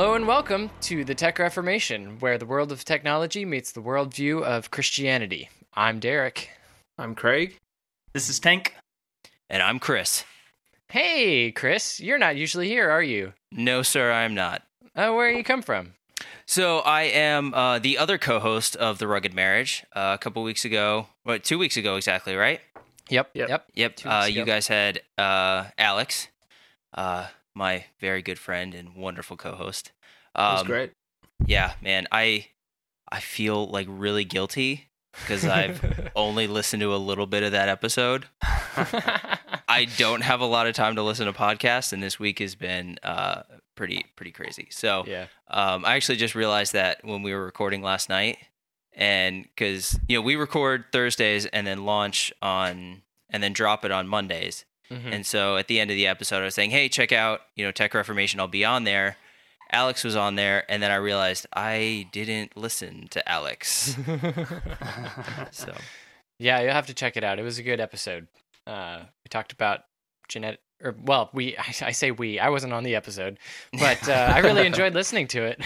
Hello and welcome to the Tech Reformation, where the world of technology meets the worldview of Christianity. I'm Derek. I'm Craig. This is Tank. And I'm Chris. Hey, Chris, you're not usually here, are you? No, sir, I'm not. Uh, where you come from? So I am uh, the other co-host of the Rugged Marriage. Uh, a couple weeks ago, what, two weeks ago exactly, right? Yep, Yep. yep. Yep. Uh, you guys had uh, Alex, uh, my very good friend and wonderful co-host. Um, great. Yeah, man, I I feel like really guilty because I've only listened to a little bit of that episode. I don't have a lot of time to listen to podcasts, and this week has been uh, pretty pretty crazy. So yeah. um, I actually just realized that when we were recording last night, and because you know we record Thursdays and then launch on and then drop it on Mondays, Mhm. and so at the end of the episode, I was saying, "Hey, check out you know Tech Reformation. I'll be on there." Alex was on there, and then I realized I didn't listen to Alex. so yeah, you'll have to check it out. It was a good episode. Uh, we talked about genetic, or well, we I, I say we. I wasn't on the episode, but uh, I really enjoyed listening to it.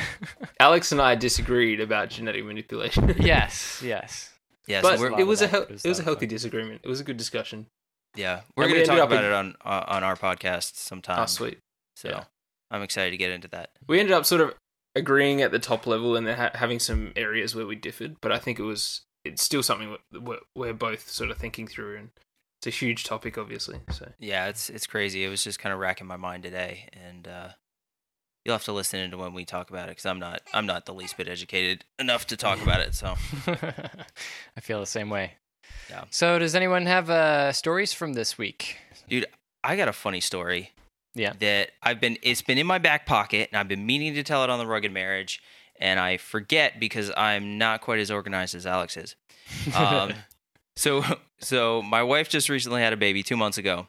Alex and I disagreed about genetic manipulation. yes, yes. yeah, but so it was a hel- it was it was a a lot of healthy fun. disagreement. It was a good discussion. Yeah we're gonna talk about in- it on uh, on our podcast sometime. oh, sweet. So yeah. I'm excited to get into that. We ended up sort of agreeing at the top level and then ha- having some areas where we differed, but I think it was it's still something we're, we're both sort of thinking through, and it's a huge topic, obviously. So Yeah, it's it's crazy. It was just kind of racking my mind today, and uh, you'll have to listen into when we talk about it because I'm not I'm not the least bit educated enough to talk about it. So I feel the same way. Yeah. So, does anyone have uh, stories from this week? Dude, I got a funny story. Yeah. That I've been it's been in my back pocket, and I've been meaning to tell it on the rugged marriage, and I forget because I'm not quite as organized as Alex is. Um, so so my wife just recently had a baby two months ago.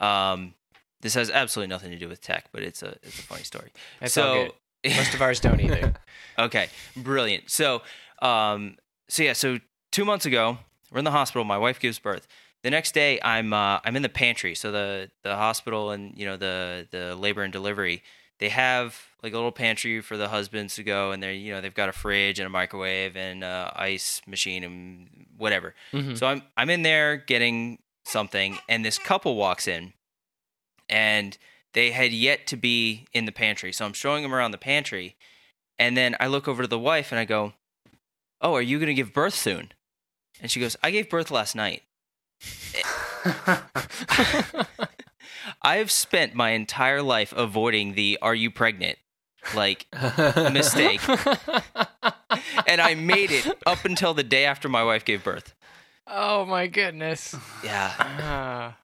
Um, this has absolutely nothing to do with tech, but it's a it's a funny story. So. Most of ours don't either. Okay, brilliant. So, um, so yeah, so two months ago, we're in the hospital. My wife gives birth. The next day, I'm uh, I'm in the pantry. So the the hospital and you know the the labor and delivery, they have like a little pantry for the husbands to go, and they're you know they've got a fridge and a microwave and uh, ice machine and whatever. Mhm. So I'm I'm in there getting something, and this couple walks in, and they had yet to be in the pantry. So I'm showing them around the pantry, and then I look over to the wife and I go, "Oh, are you going to give birth soon?" And she goes, "I gave birth last night." I have spent my entire life avoiding the "Are you pregnant?" like mistake, and I made it up until the day after my wife gave birth. oh my goodness. Yeah. Ah.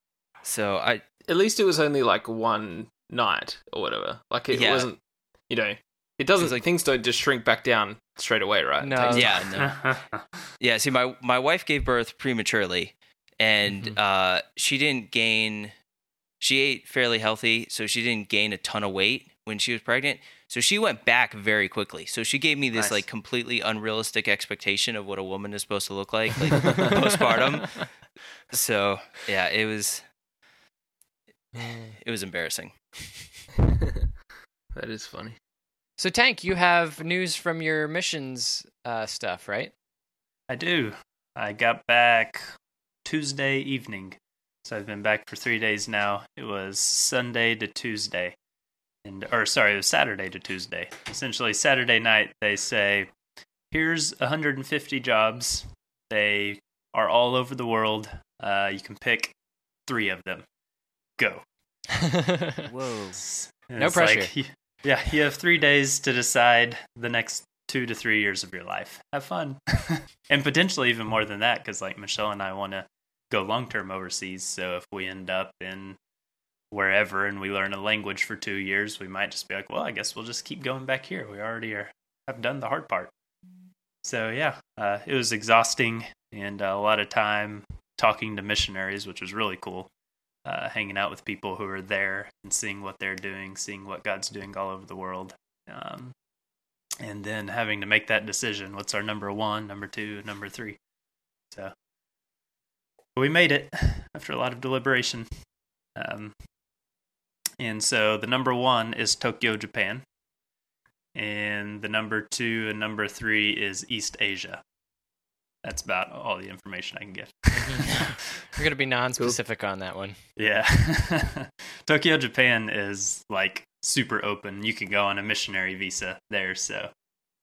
So I at least it was only like one night or whatever. Like it Yeah. wasn't, you know, it doesn't It's like- things don't just shrink back down straight away, right? No. yeah no. Yeah, see, my my wife gave birth prematurely, and Mhm. uh, she didn't gain. She ate fairly healthy, so she didn't gain a ton of weight when she was pregnant. So she went back very quickly. So she gave me this Nice. like completely unrealistic expectation of what a woman is supposed to look like, like postpartum. So yeah, it was it was embarrassing. that is funny. So, Tank, you have news from your missions uh, stuff, right? I do. I got back Tuesday evening. So I've been back for three days now. It was Sunday to Tuesday. And or sorry, it was Saturday to Tuesday. Essentially Saturday night they say, Here's 150 jobs. They are all over the world. Uh, you can pick three of them. Go. Whoa! No it's like, pressure. y- yeah, you have three days to decide the next two to three years of your life. Have fun, and potentially even more than that, because like Michelle and I want to go long term overseas. So if we end up in wherever and we learn a language for two years, we might just be like, well, I guess we'll just keep going back here. We already are have done the hard part. So yeah, uh, it was exhausting and uh, a lot of time talking to missionaries, which was really cool uh, hanging out with people who are there and seeing what they're doing, seeing what God's doing all over the world. Um, and then having to make that decision what's our number one, number two, number three. So we made it after a lot of deliberation. Um, and so the number one is Tokyo, Japan. and the number two and number three is East Asia. That's about all the information I can give. We're gonna be non-specific on that one. Yeah. Tokyo, Japan is like super open. You can go on a missionary visa there, so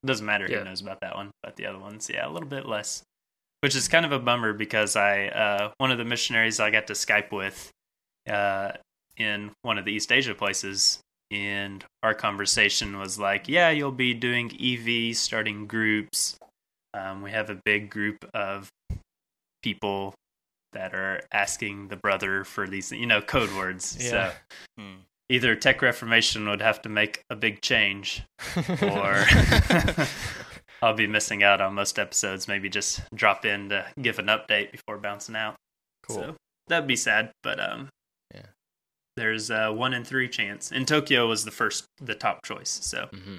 it doesn't matter Yeah. who knows about that one. But the other ones, yeah, a little bit less. Which is kind of a bummer because I uh one of the missionaries I got to Skype with uh in one of the East Asia places and our conversation was like, Yeah, you'll be doing EV starting groups. Um, we have a big group of people that are asking the brother for these, you know, code words. Yeah. So Hmm. either Tech Reformation would have to make a big change, or I'll be missing out on most episodes. Maybe just drop in to give an update before bouncing out. cool. So that'd be sad, but um, Yeah. There's a one in three chance, and Tokyo was the first, the top choice. So hmm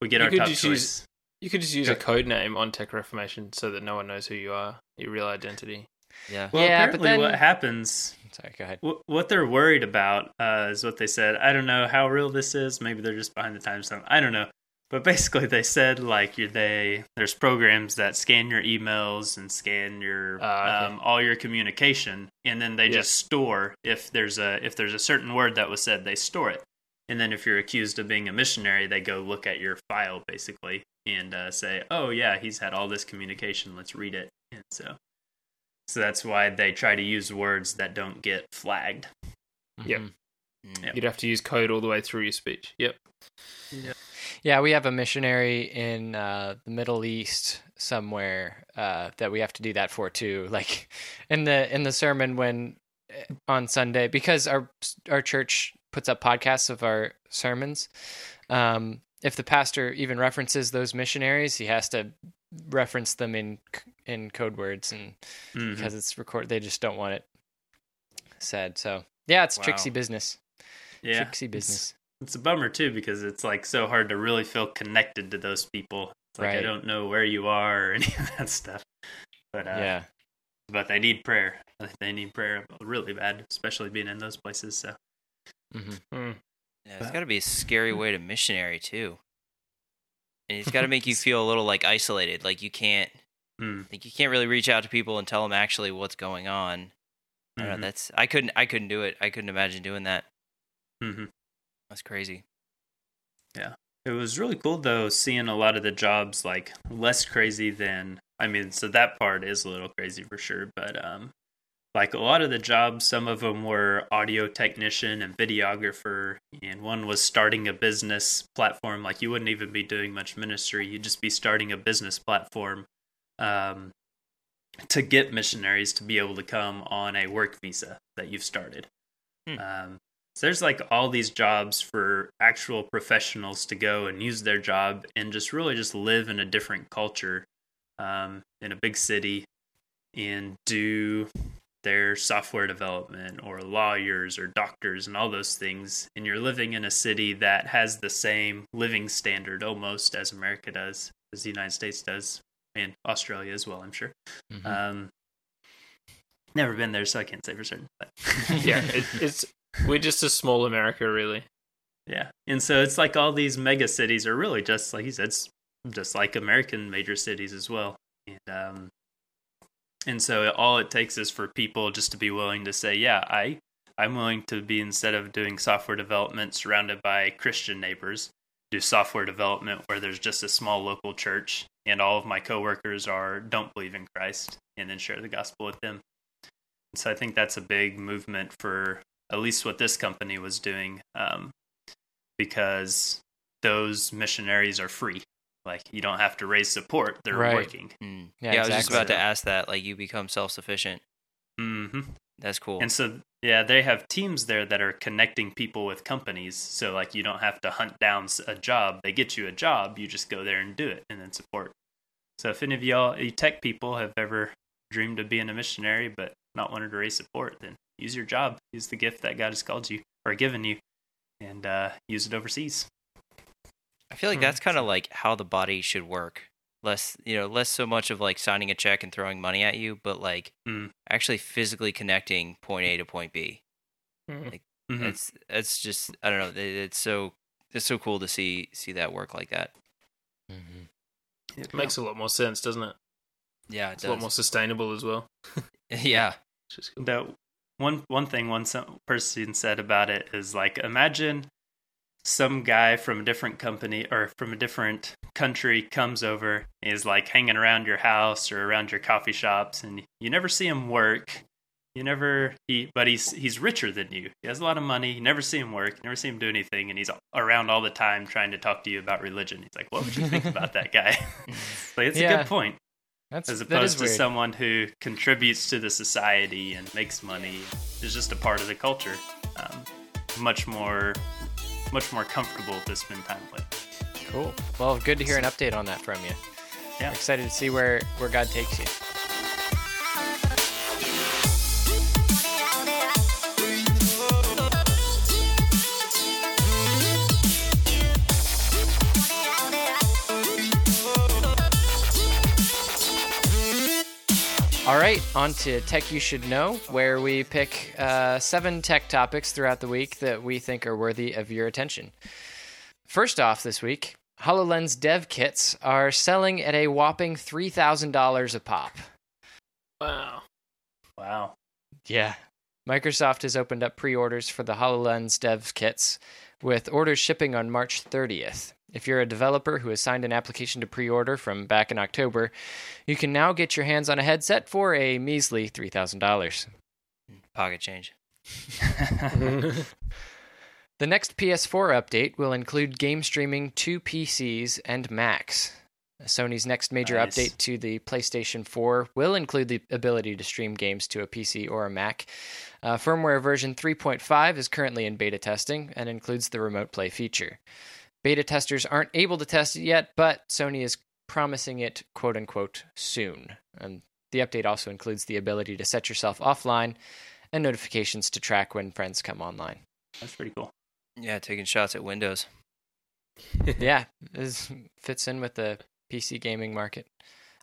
we get You our top choice. use- You could just use Go. a code name on Tech Reformation so that no one knows who you are, your real identity. Yeah. Well, Yeah, but apparently, then- what happens Sorry, go ahead. Wh- What they're worried about uh, is what they said. I don't know how real this is. Maybe they're just behind the times. Something. I don't know. But basically, they said like you they there's programs that scan your emails and scan your Ah, okay. um, all your communication, and then they Yeah. just store if there's a if there's a certain word that was said, they store it. And then if you're accused of being a missionary, they go look at your file basically and uh, say, "Oh yeah, he's had all this communication. Let's read it." And so, so that's why they try to use words that don't get flagged. Yep. Mhm. Mm. Yep. You'd have to use code all the way through your speech. Yep. Yeah, we have a missionary in uh, the Middle East somewhere uh, that we have to do that for too. Like in the in the sermon when eh, on Sunday, because our our church puts up podcasts of our sermons. Um, if the pastor even references those missionaries, he has to reference them in in code words, and Mhm. because it's record, they just don't want it said. So yeah, it's tricksy business. yeah, tricksy business. It's, a bummer too because it's like so hard to really feel connected to those people. It's like I don't know where you are or any of that stuff. But uh, yeah. but they need prayer. They need prayer really bad, especially being in those places. So mm-hmm. Mm. Yeah, it's got to be a scary way to missionary too. And it's got to make you feel a little like isolated, like you can't, mm, like you can't really reach out to people and tell them actually what's going on. I don't mhm, know. That's I couldn't, I couldn't do it. I couldn't imagine doing that. mhm. That's crazy. Yeah, it was really cool though seeing a lot of the jobs like less crazy than I mean, so that part is a little crazy for sure, but um like a lot of the jobs, some of them were audio technician and videographer, and one was starting a business platform. Like you wouldn't even be doing much ministry; you'd just be starting a business platform um, to get missionaries to be able to come on a work visa that you've started. Hmm. Um, so there's like all these jobs for actual professionals to go and use their job and just really just live in a different culture um, in a big city and do their software development or lawyers or doctors and all those things. And you're living in a city that has the same living standard almost as America does, as the United States does, and Australia as well, I'm sure. Mhm. Um, never been there, so I can't say for certain. But Yeah, it, it's we're just a small America, really. Yeah. And so it's like all these mega cities are really just like he said, it's just like American major cities as well. And um and so all it takes is for people just to be willing to say, yeah, I I'm willing to be instead of doing software development surrounded by Christian neighbors, do software development where there's just a small local church and all of my coworkers are don't believe in Christ and then share the gospel with them. So I think that's a big movement for at least what this company was doing. Um, because those missionaries are free. Like you don't have to raise support; they're Right. working. Mm. Yeah, Yeah, I was just about to ask that. Like you become self sufficient. hmm That's cool. And so, yeah, they have teams there that are connecting people with companies. So, like, you don't have to hunt down a job; they get you a job. You just go there and do it, and then support. So, if any of y'all, you tech people, have ever dreamed of being a missionary but not wanted to raise support, then use your job, use the gift that God has called you or given you, and uh, use it overseas. I feel like Hmm. that's kind of like how the body should work. Less, you know, less so much of like signing a check and throwing money at you, but like Mm. actually physically connecting point A to point B. Mm. Mhm. It's it's just I don't know. it- It's so it's so cool to see see that work like that. Mm-hmm. It makes a lot more sense, doesn't it? Yeah, it It's a lot more sustainable as well. yeah, Which cool. The one one thing one person said about it is like imagine some guy from a different company or from a different country comes over is like hanging around your house or around your coffee shops and you never see him work. You never he but he's he's richer than you. He has a lot of money. You never see him work. You never see him do anything and he's around all the time trying to talk to you about religion. He's like what would you think about that guy? Like it's a good point. That's as opposed to weird. someone who contributes to the society and makes money is just a part of the culture. Um, much more much more comfortable to spend time with Cool. Well, good to hear an update on that from you. Yeah. I'm excited to see where where God takes you. All right, on to Tech You Should Know, where we pick uh, seven tech topics throughout the week that we think are worthy of your attention. First off, this week, HoloLens dev kits are selling at a whopping $3,000 a pop. Wow. wow Yeah. Microsoft has opened up pre orders for the HoloLens dev kits, with orders shipping on March 30th. If you're a developer who has signed an application to pre order from back in October, you can now get your hands on a headset for a measly $3,000. pocket change. The next PS4 update will include game streaming to PCs and Macs. Sony's next major Nice. update to the PlayStation 4 will include the ability to stream games to a PC or a Mac. Uh, firmware version 3.5 is currently in beta testing and includes the remote play feature. Beta testers aren't able to test it yet, but Sony is promising it quote unquote soon. And the update also includes the ability to set yourself offline and notifications to track when friends come online. that's pretty cool Yeah, taking shots at Windows. yeah, this fits in with the PC gaming market.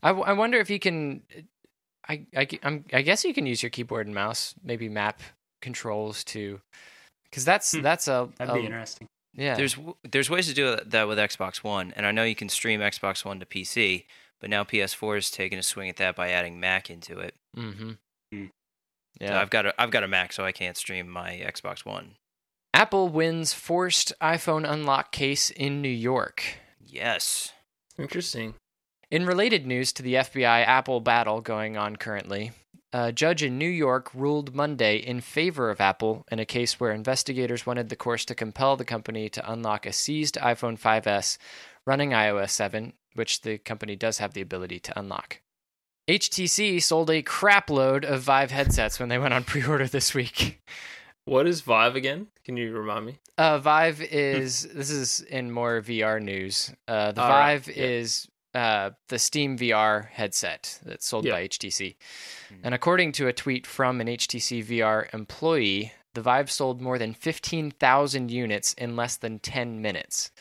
I, w- I wonder if you can. I I I'm, I guess you can use your keyboard and mouse, maybe map controls to, because that's Hmm. that's a, that'd be a- interesting yeah. There's there's ways to do that with Xbox One, and I know you can stream Xbox One to PC, but now PS4 is taking a swing at that by adding Mac into it. mm-hmm. Hmm. So Yeah. I've got a I've got a Mac, so I can't stream my Xbox One. Apple wins forced iPhone unlock case in New York. Yes. Interesting. In related news to the FBI Apple battle going on currently, a judge in New York ruled Monday in favor of Apple in a case where investigators wanted the course to compel the company to unlock a seized iPhone 5S running iOS 7, which the company does have the ability to unlock. HTC sold a crapload of Vive headsets when they went on pre order this week. What is Vive again? Can you remind me? Uh, Vive is this is in more VR news. Uh, the All right, Vive yeah. is uh, the Steam VR headset that's sold Yeah. by HTC. Hmm. And according to a tweet from an HTC VR employee, the Vive sold more than 15,000 units in less than 10 minutes.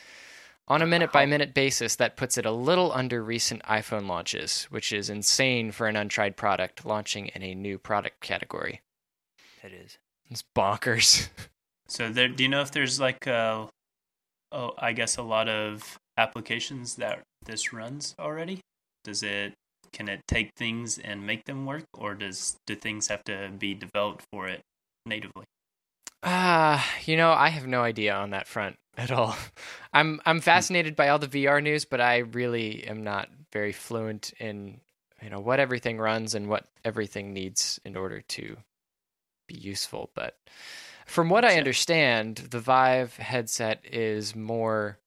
On a minute by minute basis, that puts it a little under recent iPhone launches, which is insane for an untried product launching in a new product category. It is. It's bonkers. so there do you know if there's like uh oh i guess a lot of applications that this runs already does it can it take things and make them work or does do things have to be developed for it natively Ah, you know, I have no idea on that front at all. I'm I'm fascinated by all the VR news, but I really am not very fluent in you know what everything runs and what everything needs in order to be useful. But from what I understand, the Vive headset is more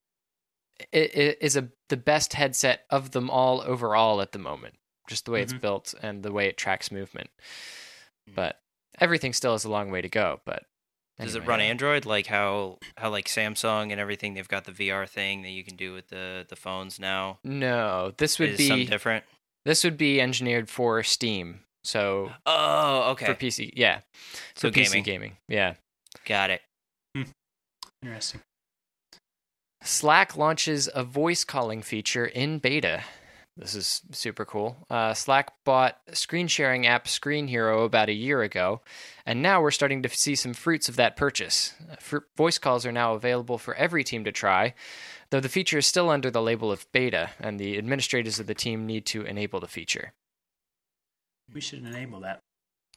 is a the best headset of them all overall at the moment. Just the way it's Mhm. built and the way it tracks movement. But everything still has a long way to go. But Does it run Android like how how like Samsung and everything? They've got the VR thing that you can do with the the phones now. No, this would Is be something different. this would be engineered for Steam. So Oh, okay. for PC, yeah, for so PC gaming. gaming, yeah. Got it. interesting Slack launches a voice calling feature in beta. this is super cool. Uh, Slack bought screen sharing app Screenhero about a year ago, and now we're starting to see some fruits of that purchase. Uh, fr- voice calls are now available for every team to try, though the feature is still under the label of beta, and the administrators of the team need to enable the feature. We should enable that.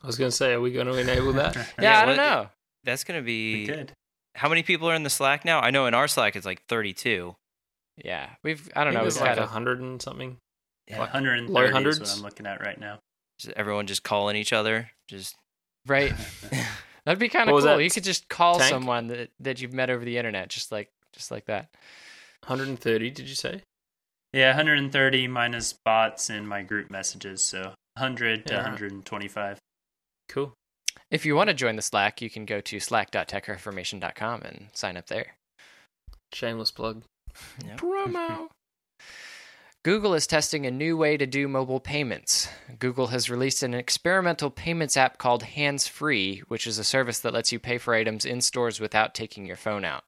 I was going to say, are we going to enable that? Yeah, Yeah, I don't know. That's gonna we be. Could. How many people are in the Slack now? I know in our Slack it's like 32. Yeah, we've I don't know. It's We've like a a, hundred and something. Yeah, Like 130 is what? I'm looking at right now. Just everyone just calling each other. Just right. That'd be kind of cool. that? You could just call Tank? someone that that you've met over the internet, just like just like that. 130, did you say? yeah, 130 minus bots in my group messages, so 100 to 125. Cool. If you want to join the Slack, you can go to slack.techreformation.com and sign up there. Shameless plug. Yep. Promo. Google is testing a new way to do mobile payments. Google has released an experimental payments app called Hands Free, which is a service that lets you pay for items in stores without taking your phone out.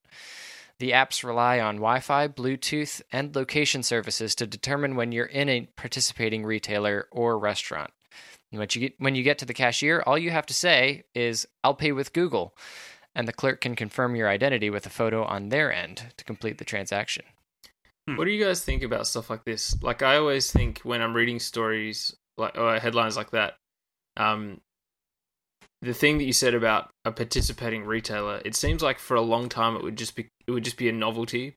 The apps rely on Wi Fi, Bluetooth, and location services to determine when you're in a participating retailer or restaurant. And When you, get, when you get to the cashier, all you have to say is, I'll pay with Google, and the clerk can confirm your identity with a photo on their end to complete the transaction. Hmm. What do you guys think about stuff like this? Like, I always think when I'm reading stories like or headlines like that, um, the thing that you said about a participating retailer, it seems like for a long time it would just be it would just be a novelty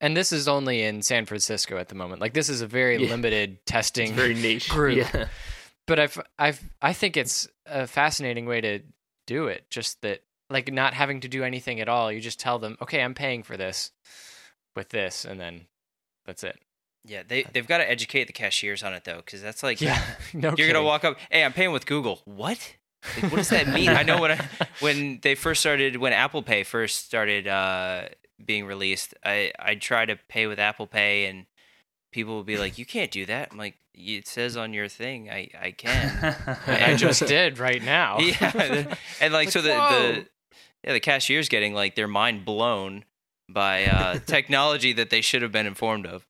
because only some stores would be participating retailers and others wouldn't Yeah. yet. And and this is only in San Francisco at the moment. Like this is a very Yeah. limited it's testing very niche. group. Yeah. But I've I've I think it's a fascinating way to do it. Just that like not having to do anything at all. You just tell them, "Okay, I'm paying for this with this." And then that's it. Yeah, they they've got to educate the cashiers on it though, because that's like Yeah. no you're kidding. gonna walk up. Hey, I'm paying with Google. What? Like, what does that mean? I know when I, when they first started when Apple Pay first started uh, being released, I I tried to pay with Apple Pay and people will be like, "You can't do that." I'm like, "It says on your thing, I I can." I just did right now. yeah, and like, Like, so the whoa. the yeah the cashier's getting like their mind blown by uh, technology that they should have been informed of.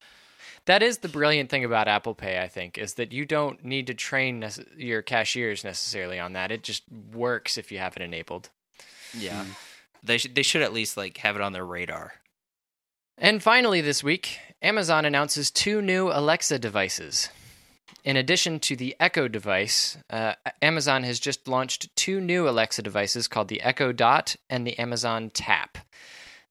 That is the brilliant thing about Apple Pay, I think, is that you don't need to train nece- your cashiers necessarily on that. It just works if you have it enabled. Yeah, they should they should at least like have it on their radar. And finally, this week, Amazon announces two new Alexa devices. In addition to the Echo device, uh, Amazon has just launched two new Alexa devices called the Echo Dot and the Amazon Tap.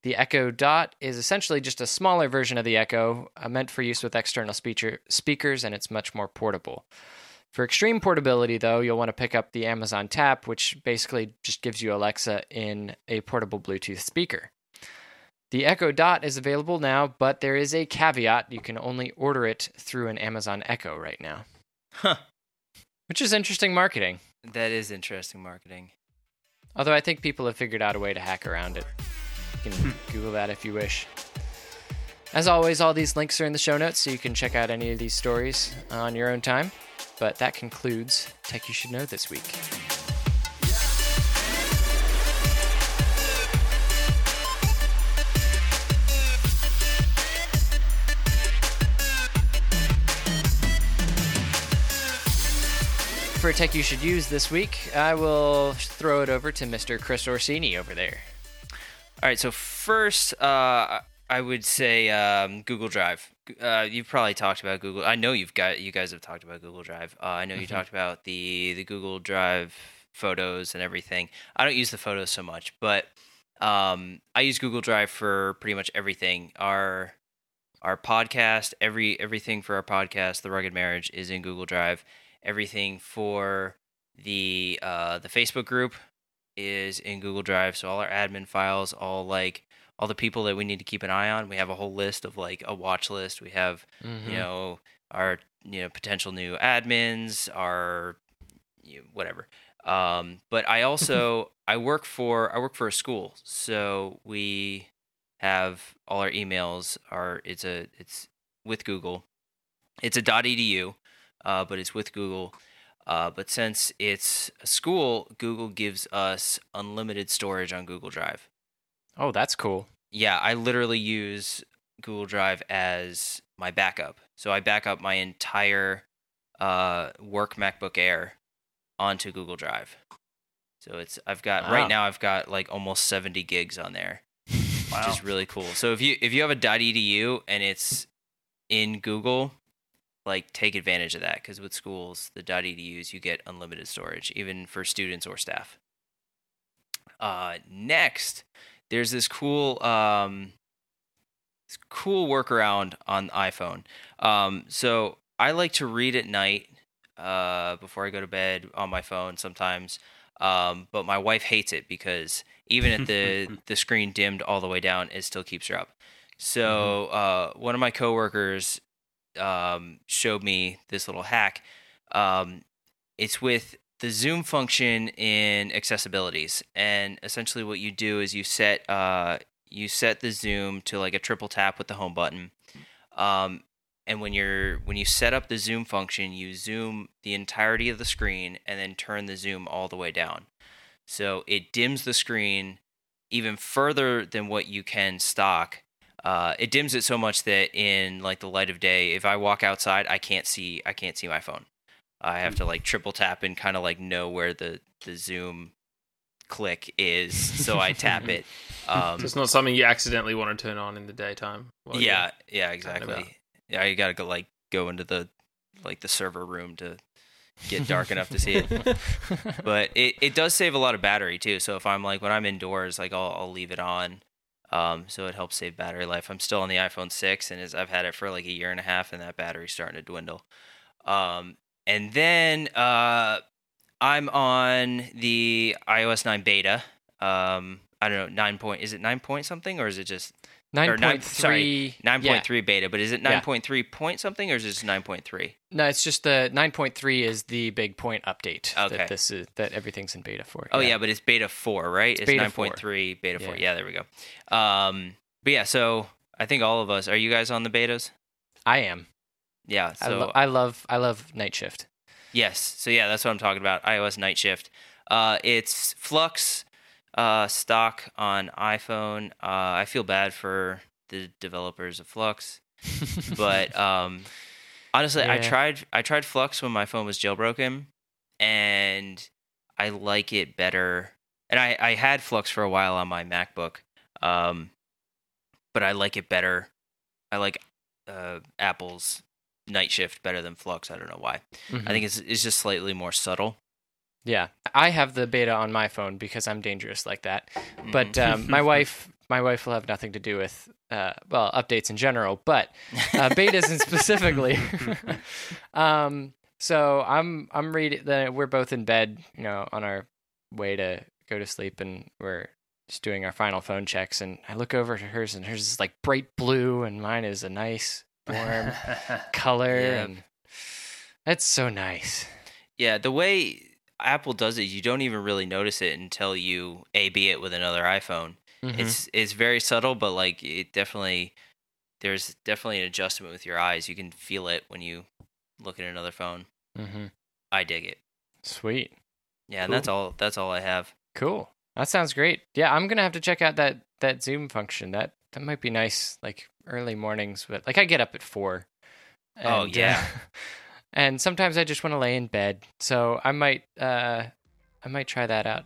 The Echo Dot is essentially just a smaller version of the Echo, uh, meant for use with external speaker- speakers, and it's much more portable. For extreme portability, though, you'll want to pick up the Amazon Tap, which basically just gives you Alexa in a portable Bluetooth speaker. The Echo Dot is available now, but there is a caveat. You can only order it through an Amazon Echo right now. Huh. Which is interesting marketing. That is interesting marketing. Although I think people have figured out a way to hack around it. You can hmm. Google that if you wish. As always, all these links are in the show notes, so you can check out any of these stories on your own time. But that concludes Tech You Should Know this week. For Tech You Should Use this week, I will throw it over to Mr. Chris Orsini over there. All right, so first, uh, I would say um, Google Drive. Uh, you've probably talked about Google. I know you've got you guys have talked about Google Drive. Uh, I know you Mhm. talked about the the Google Drive photos and everything. I don't use the photos so much, but um, I use Google Drive for pretty much everything. Our our podcast, every everything for our podcast, The Rugged Marriage, is in Google Drive. Everything for the uh, the Facebook group is in Google Drive. So all our admin files, all like all the people that we need to keep an eye on. We have a whole list of like a watch list. We have Mhm. you know our you know potential new admins, our you know, whatever. Um, but I also I work for I work for a school, so we have all our emails are it's a it's with Google. It's a .edu, uh, but it's with Google. Uh, but since it's a school, Google gives us unlimited storage on Google Drive. Oh, that's cool. yeah, I literally use Google Drive as my backup. So I back up my entire uh, work MacBook Air onto Google Drive. So it's I've got Wow. right now I've got like almost 70 gigs on there, Wow. which is really cool. So if you if you have a .edu and it's in Google, like take advantage of that because with schools the .edus you get unlimited storage even for students or staff. Uh, next, there's this cool um, this cool workaround on iPhone. Um, so I like to read at night uh, before I go to bed on my phone sometimes. Um, but my wife hates it because even at the the screen dimmed all the way down, it still keeps her up. So uh, one of my coworkers um, showed me this little hack. Um, it's with the zoom function in accessibilities, and essentially what you do is you set uh, you set the zoom to like a triple tap with the home button. Um, and when you're when you set up the zoom function, you zoom the entirety of the screen and then turn the zoom all the way down. So it dims the screen even further than what you can stock. Uh, it dims it so much that in like the light of day, if I walk outside, I can't see I can't see my phone. I have to like triple tap and kind of like know where the the zoom click is, so I tap it. Um, So it's not something you accidentally want to turn on in the daytime. yeah, yeah, exactly. Yeah, you gotta go like go into the like the server room to get dark enough to see it. But it, it does save a lot of battery too. So if I'm like when I'm indoors, like I'll I'll leave it on. Um, so it helps save battery life. I'm still on the iPhone six, and as I've had it for like a year and a half, and that battery's starting to dwindle. Um, and then uh, I'm on the iOS nine beta. Um, I don't know nine point. Is it nine point something or is it just Nine or nine- point sorry, three. nine point three beta? But is it Yeah. nine point three point something or is it just nine point three? No, it's just the nine point three is the big point update. Okay. That this is that everything's in beta for. Oh yeah, but it's beta four, right? It's, nine point three, beta four. Yeah. Yeah, there we go. Um, but yeah, so I think all of us are you guys on the betas? I am. Yeah. I, So lo- I love I love Night Shift. yes, so yeah, that's what I'm talking about. iOS Night Shift. Uh, it's f.lux uh, stock on iPhone. Uh, I feel bad for the developers of f.lux, but um, honestly, I tried I tried f.lux when my phone was jailbroken, and I like it better. And I, I had f.lux for a while on my MacBook, um, but I like it better. I like uh, Apple's Night Shift better than f.lux. I don't know why. Mhm. I think it's it's just slightly more subtle. Yeah, I have the beta on my phone because I'm dangerous like that. But Mhm. um, my wife, my wife will have nothing to do with uh, well updates in general, but uh, betas and specifically. um, so I'm I'm reading. We're both in bed, you know, on our way to go to sleep, and we're just doing our final phone checks. And I look over to hers, and hers is like bright blue, and mine is a nice warm color, Yeah. and that's so nice. Yeah, the way Apple does it, you don't even really notice it until you A/B it with another iPhone. Mhm. It's it's very subtle, but like it definitely there's definitely an adjustment with your eyes. You can feel it when you look at another phone. Mhm. I dig it. sweet. Yeah, and that's all. That's all I have. Cool. That sounds great. Yeah, I'm gonna have to check out that that Zoom function. That that might be nice, like early mornings. But like I get up at four. Oh, yeah. uh, and sometimes I just want to lay in bed. So I might uh I might try that out.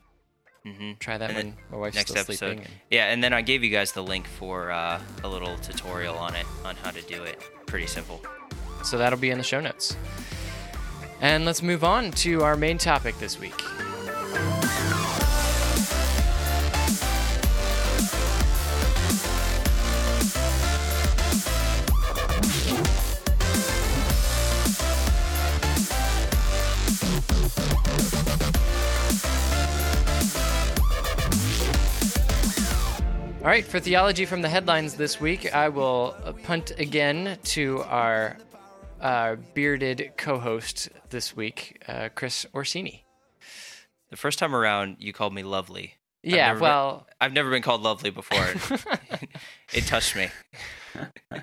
Mm-hmm. Try that And when my wife's next still episode. sleeping. and- Yeah, and then I gave you guys the link for uh, a little tutorial on it on how to do it. Pretty simple. So that'll be in the show notes. And let's move on to our main topic this week. All right, for theology from the headlines this week, I will uh, punt again to our uh, bearded co-host this week, uh, Chris Orsini. The first time around, you called me lovely. Yeah, never been- well, I've never been called lovely before. it touched me.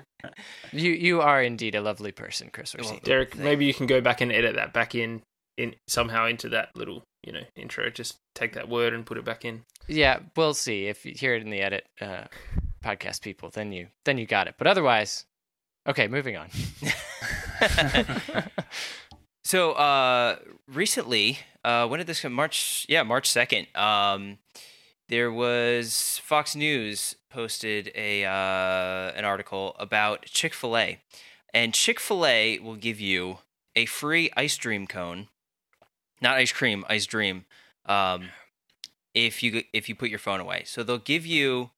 you you are indeed a lovely person, Chris Orsini. Derek, maybe you can go back and edit that back in, in somehow into that little, you know, intro. Just take that word and put it back in. Yeah, we'll see if you hear it in the edit. Uh, podcast people, then you then you got it. But otherwise, okay, moving on. so uh, recently, uh, when did this come? March, yeah, March second. Um, there was Fox News posted a uh, an article about Chick Fil A, and Chick Fil A will give you a free ice cream cone, not ice cream, ice dream. Um, if you if you put your phone away, so they'll give you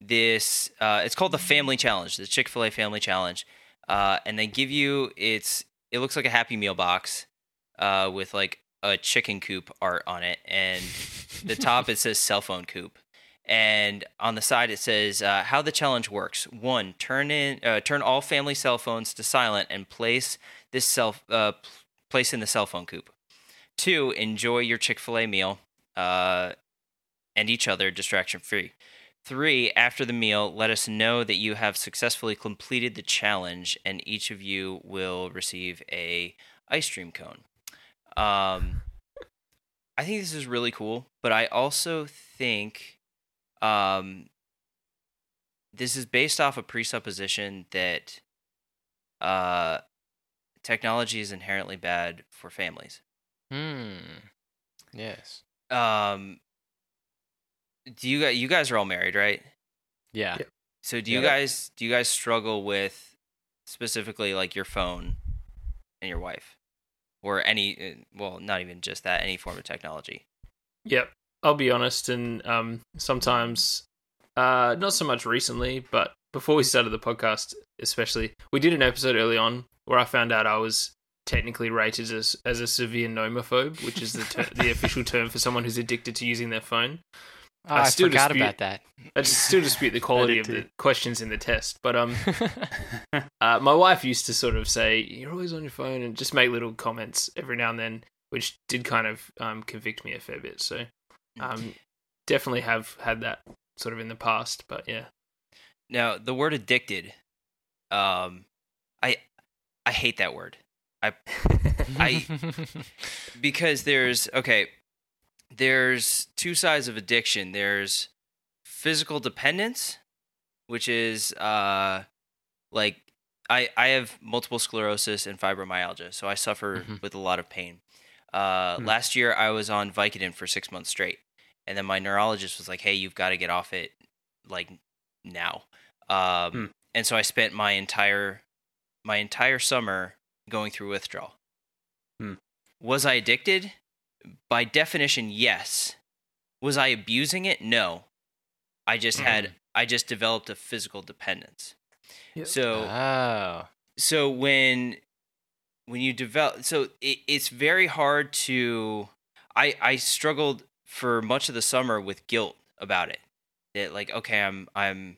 this. Uh, it's called the Family Challenge, the Chick Fil A Family Challenge, uh, and they give you it's it looks like a Happy Meal box uh, with like a chicken coop art on it, and the top it says cell phone coop, and on the side it says uh, how the challenge works. One, turn in uh, turn all family cell phones to silent and place this cell uh, place in the cell phone coop. Two, enjoy your Chick Fil A meal uh, and each other distraction free. Three, after the meal, let us know that you have successfully completed the challenge, and each of you will receive a ice cream cone. Um, I think this is really cool, but I also think um, this is based off a presupposition that uh, technology is inherently bad for families. Hmm. Yes. Um, do you guys you guys are all married, right? Yeah. Yeah. So do you Yeah. guys do you guys struggle with specifically like your phone and your wife, or any uh, well not even just that any form of technology? Yep. I'll be honest, and um, sometimes, uh, not so much recently, but before we started the podcast, especially, we did an episode early on where I found out I was technically rated as as a severe nomophobe, which is the ter- the official term for someone who's addicted to using their phone. Oh, I I, still forgot dispute- about that. I just still dispute the quality of the questions in the test, but um, uh, my wife used to sort of say, "You're always on your phone," and just make little comments every now and then, which did kind of um, convict me a fair bit. So, um, definitely have had that sort of in the past. But yeah, Now the word addicted, um, I I hate that word. I I, because there's okay there's two sides of addiction there's physical dependence which is uh like i i have multiple sclerosis and fibromyalgia so i suffer Mhm. with a lot of pain uh Hmm. last year i was on vicodin for six months straight and then my neurologist was like hey you've got to get off it like now um Hmm. and so i spent my entire my entire summer going through withdrawal. Hmm. was i addicted? By definition yes. Was i abusing it? No. I just had i just developed a physical dependence. Yep. so oh. so when when you develop so it, it's very hard to i i struggled for much of the summer with guilt about it. That like okay i'm i'm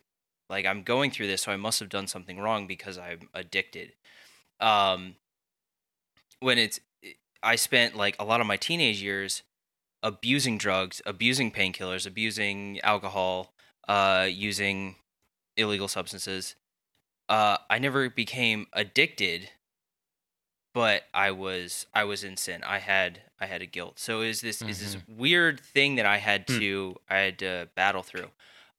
like i'm going through this so i must have done something wrong because i'm addicted um when it's i spent like a lot of my teenage years abusing drugs abusing painkillers abusing alcohol uh using illegal substances. Uh i never became addicted but i was i was in sin. I had i had a guilt. So is this is this weird thing that i had Hmm. to i had to battle through.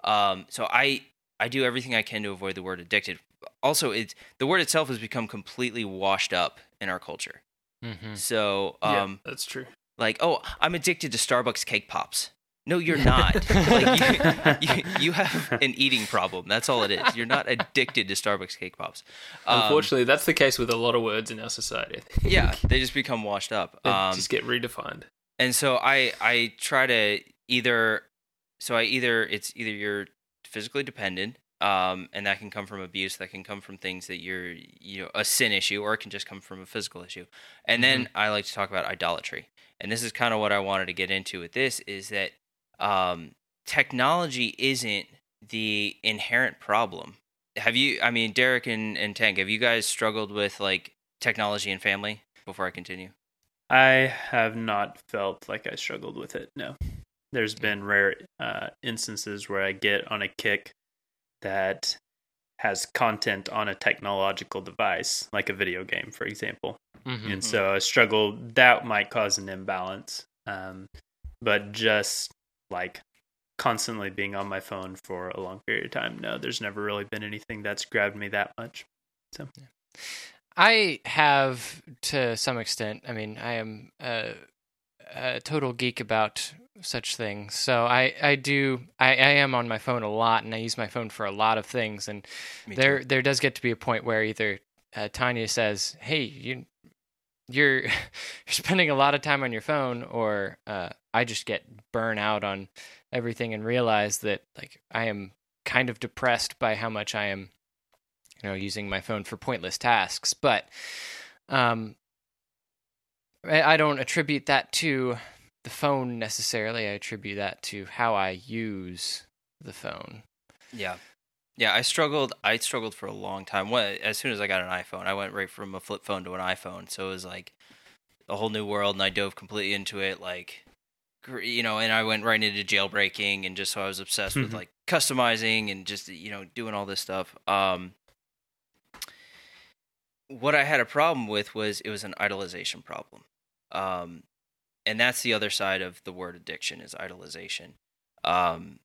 Um so i i do everything i can to avoid the word addicted also it's the word itself has become completely washed up in our culture. Hmm so yeah, um that's true. like oh i'm addicted to starbucks cake pops. No you're not. Like you, you, you have an eating problem. That's all it is. You're not addicted to starbucks cake pops. Um, Unfortunately, that's the case with a lot of words in our society. Yeah they just become washed up. They um, just get redefined. and so i i try to either so i either it's either you're physically dependent um and that can come from abuse that can come from things that you're you know a sin issue or it can just come from a physical issue. And then i like to talk about idolatry. And this is kind of what i wanted to get into with this is that um technology isn't the inherent problem. Have you i mean derek and, and tank have you guys struggled with like technology and family? Before i continue. I have not felt like I struggled with it. No, there's been rare uh, instances where I get on a kick that has content on a technological device, like a video game, for example. hmm And so a struggle that might cause an imbalance. Um, but just like constantly being on my phone for a long period of time. No, there's never really been anything that's grabbed me that much. So I have to some extent. I mean, I am a, a total geek about such things. So I, I do I, I am on my phone a lot and I use my phone for a lot of things and there there does get to be a point where either uh, Tanya says, "Hey, you you're you're spending a lot of time on your phone," or uh, I just get burnt out on everything and realize that like I am kind of depressed by how much I am, you know, using my phone for pointless tasks. But um, I, don't attribute that to the phone necessarily. I attribute that to how I use the phone. Yeah. Yeah, I struggled. I struggled for a long time. As soon as I got an iPhone, I went right from a flip phone to an iPhone. So it was like a whole new world, and I dove completely into it. Like, you know, and I went right into jailbreaking, and just so I was obsessed with Mhm. like customizing and just you know doing all this stuff. Um, what I had a problem with was it was an idolization problem, um, and that's the other side of the word addiction is idolization. Um,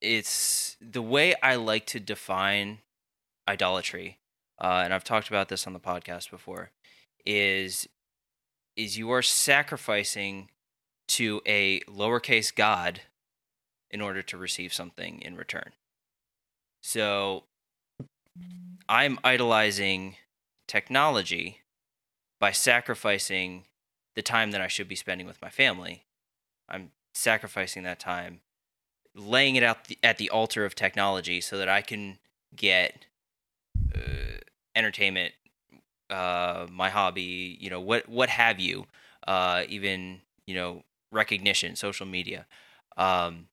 it's the way I like to define idolatry, uh, and I've talked about this on the podcast before. Is is you are sacrificing to a lowercase god in order to receive something in return. So I'm idolizing technology by sacrificing the time that I should be spending with my family. I'm sacrificing that time laying it out the, at the altar of technology so that I can get uh, entertainment, uh, my hobby, you know, what what have you, uh, even you know recognition, social media, um,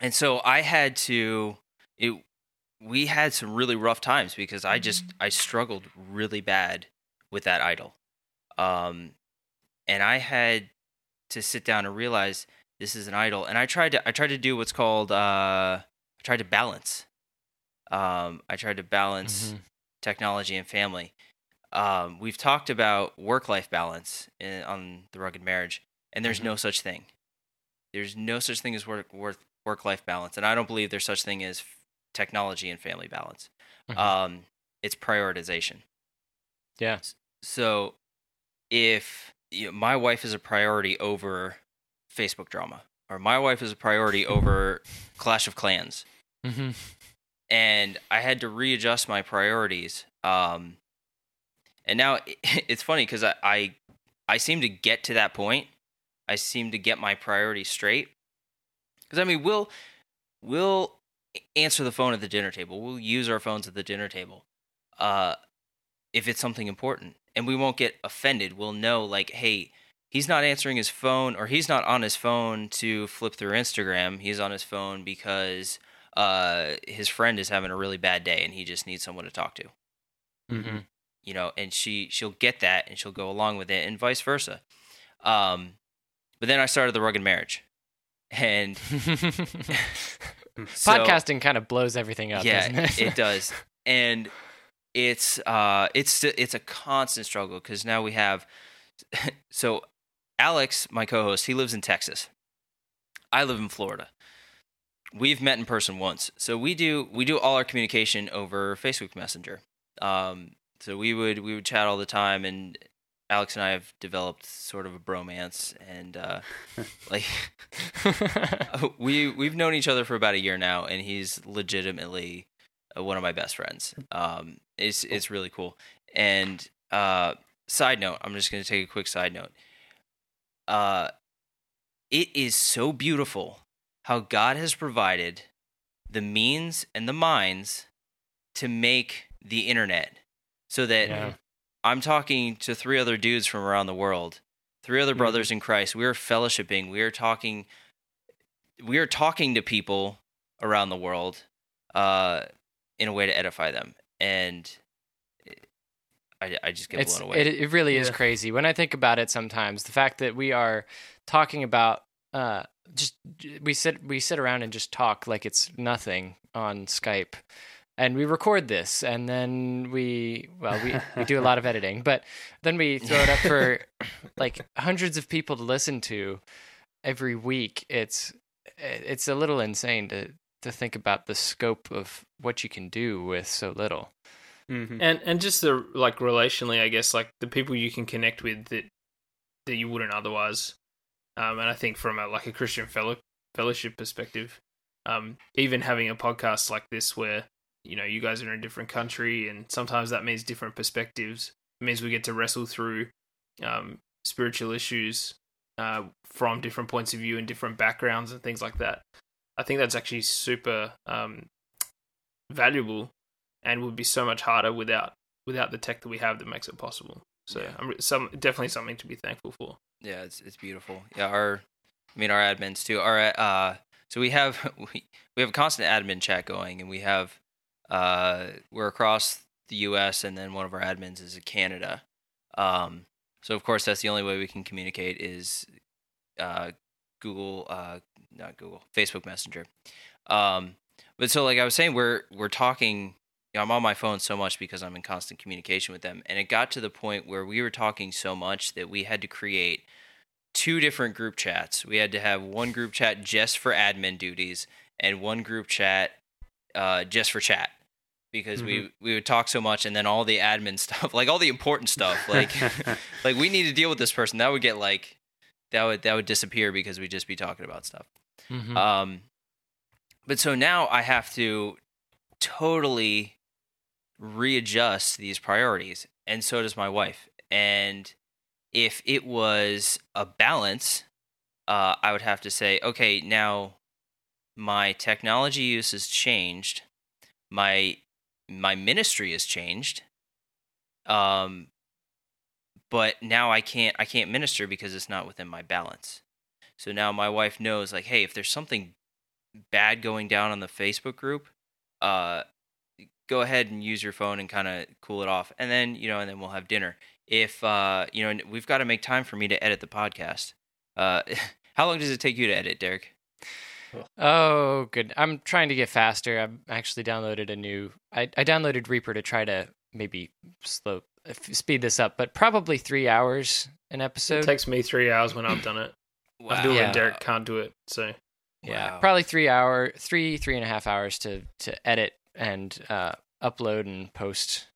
and so I had to. It we had some really rough times because I just I struggled really bad with that idol, um, and I had to sit down and realize this is an idol and i tried to i tried to do what's called uh i tried to balance um i tried to balance Mhm. technology and family um we've talked about work life balance in, on the rugged marriage and there's no such thing there's no such thing as work work work life balance and i don't believe there's such thing as technology and family balance Mhm. um it's prioritization Yeah. so if you know, my wife is a priority over Facebook drama, or my wife is a priority over Clash of Clans, hmm and I had to readjust my priorities. Um, and now it's funny because I, I I seem to get to that point. I seem to get my priorities straight. Because I mean, we'll we'll answer the phone at the dinner table. We'll use our phones at the dinner table, uh, if it's something important, and we won't get offended. We'll know like, hey, he's not answering his phone, or he's not on his phone to flip through Instagram. He's on his phone because uh, his friend is having a really bad day, and he just needs someone to talk to hmm you know, and she she'll get that and she'll go along with it, and vice versa. Um, but then I started the rugged marriage, and so- Podcasting kind of blows everything up, yeah, it? it does, and it's uh it's it's a constant struggle because now we have so Alex, my co-host, he lives in Texas. I live in Florida. We've met in person once, so we do we do all our communication over Facebook Messenger. Um, so we would we would chat all the time, and Alex and I have developed sort of a bromance, and uh, like we we've known each other for about a year now, and he's legitimately one of my best friends. Um, it's it's really cool. And uh, side note, I'm just gonna take a quick side note. Uh, it is so beautiful how God has provided the means and the minds to make the internet, so that Yeah. I'm talking to three other dudes from around the world, three other Mhm. brothers in Christ. We are fellowshipping. We are talking. We are talking to people around the world, uh, in a way to edify them, and I, I just get it's blown away. it, it really is crazy when I think about it. Sometimes the fact that we are talking about uh, just we sit we sit around and just talk like it's nothing on Skype, and we record this, and then we well we we do a lot of editing, but then we throw it up for like hundreds of people to listen to every week. It's it's a little insane to to think about the scope of what you can do with so little. Mhm. and and just the like relationally, I guess, like the people you can connect with that that you wouldn't otherwise. Um, and I think from a like a Christian fellow fellowship perspective, um, even having a podcast like this where you know you guys are in a different country and sometimes that means different perspectives. It means we get to wrestle through um, spiritual issues uh, from different points of view and different backgrounds and things like that. I think that's actually super um, valuable and would be so much harder without without the tech that we have that makes it possible. So Yeah. I'm some definitely something to be thankful for. Yeah, it's it's beautiful. Yeah, our I mean our admins too. Our uh so we have we, we have a constant admin chat going and we have uh we're across the US and then one of our admins is in Canada. Um so of course that's the only way we can communicate is uh Google uh not Google, Facebook Messenger. Um but so like I was saying we're we're talking you know, I'm on my phone so much because I'm in constant communication with them. And it got to the point where we were talking so much that we had to create two different group chats. We had to have one group chat just for admin duties and one group chat uh, just for chat because we we would talk so much and then all the admin stuff, like all the important stuff, like like we need to deal with this person. That would get like that would that would disappear because we'd just be talking about stuff. Mhm. Um, but so now I have to totally readjust these priorities, and so does my wife. And if it was a balance, uh, I would have to say, okay, now my technology use has changed, my my ministry has changed, um, but now I can't I can't minister because it's not within my balance. So now my wife knows, like, hey, if there's something bad going down on the Facebook group, uh, go ahead and use your phone and kind of cool it off, and then you know, and then we'll have dinner. If uh, you know, we've got to make time for me to edit the podcast. Uh, how long does it take you to edit, Derek? Oh, good. I'm trying to get faster. I've actually downloaded a new. I, I downloaded Reaper to try to maybe slow speed this up, but probably three hours an it episode. takes me three hours when I've done it. I do it Yeah. Derek can't do it. So yeah, Wow. probably three hour, three three and a half hours to to edit and uh, upload and post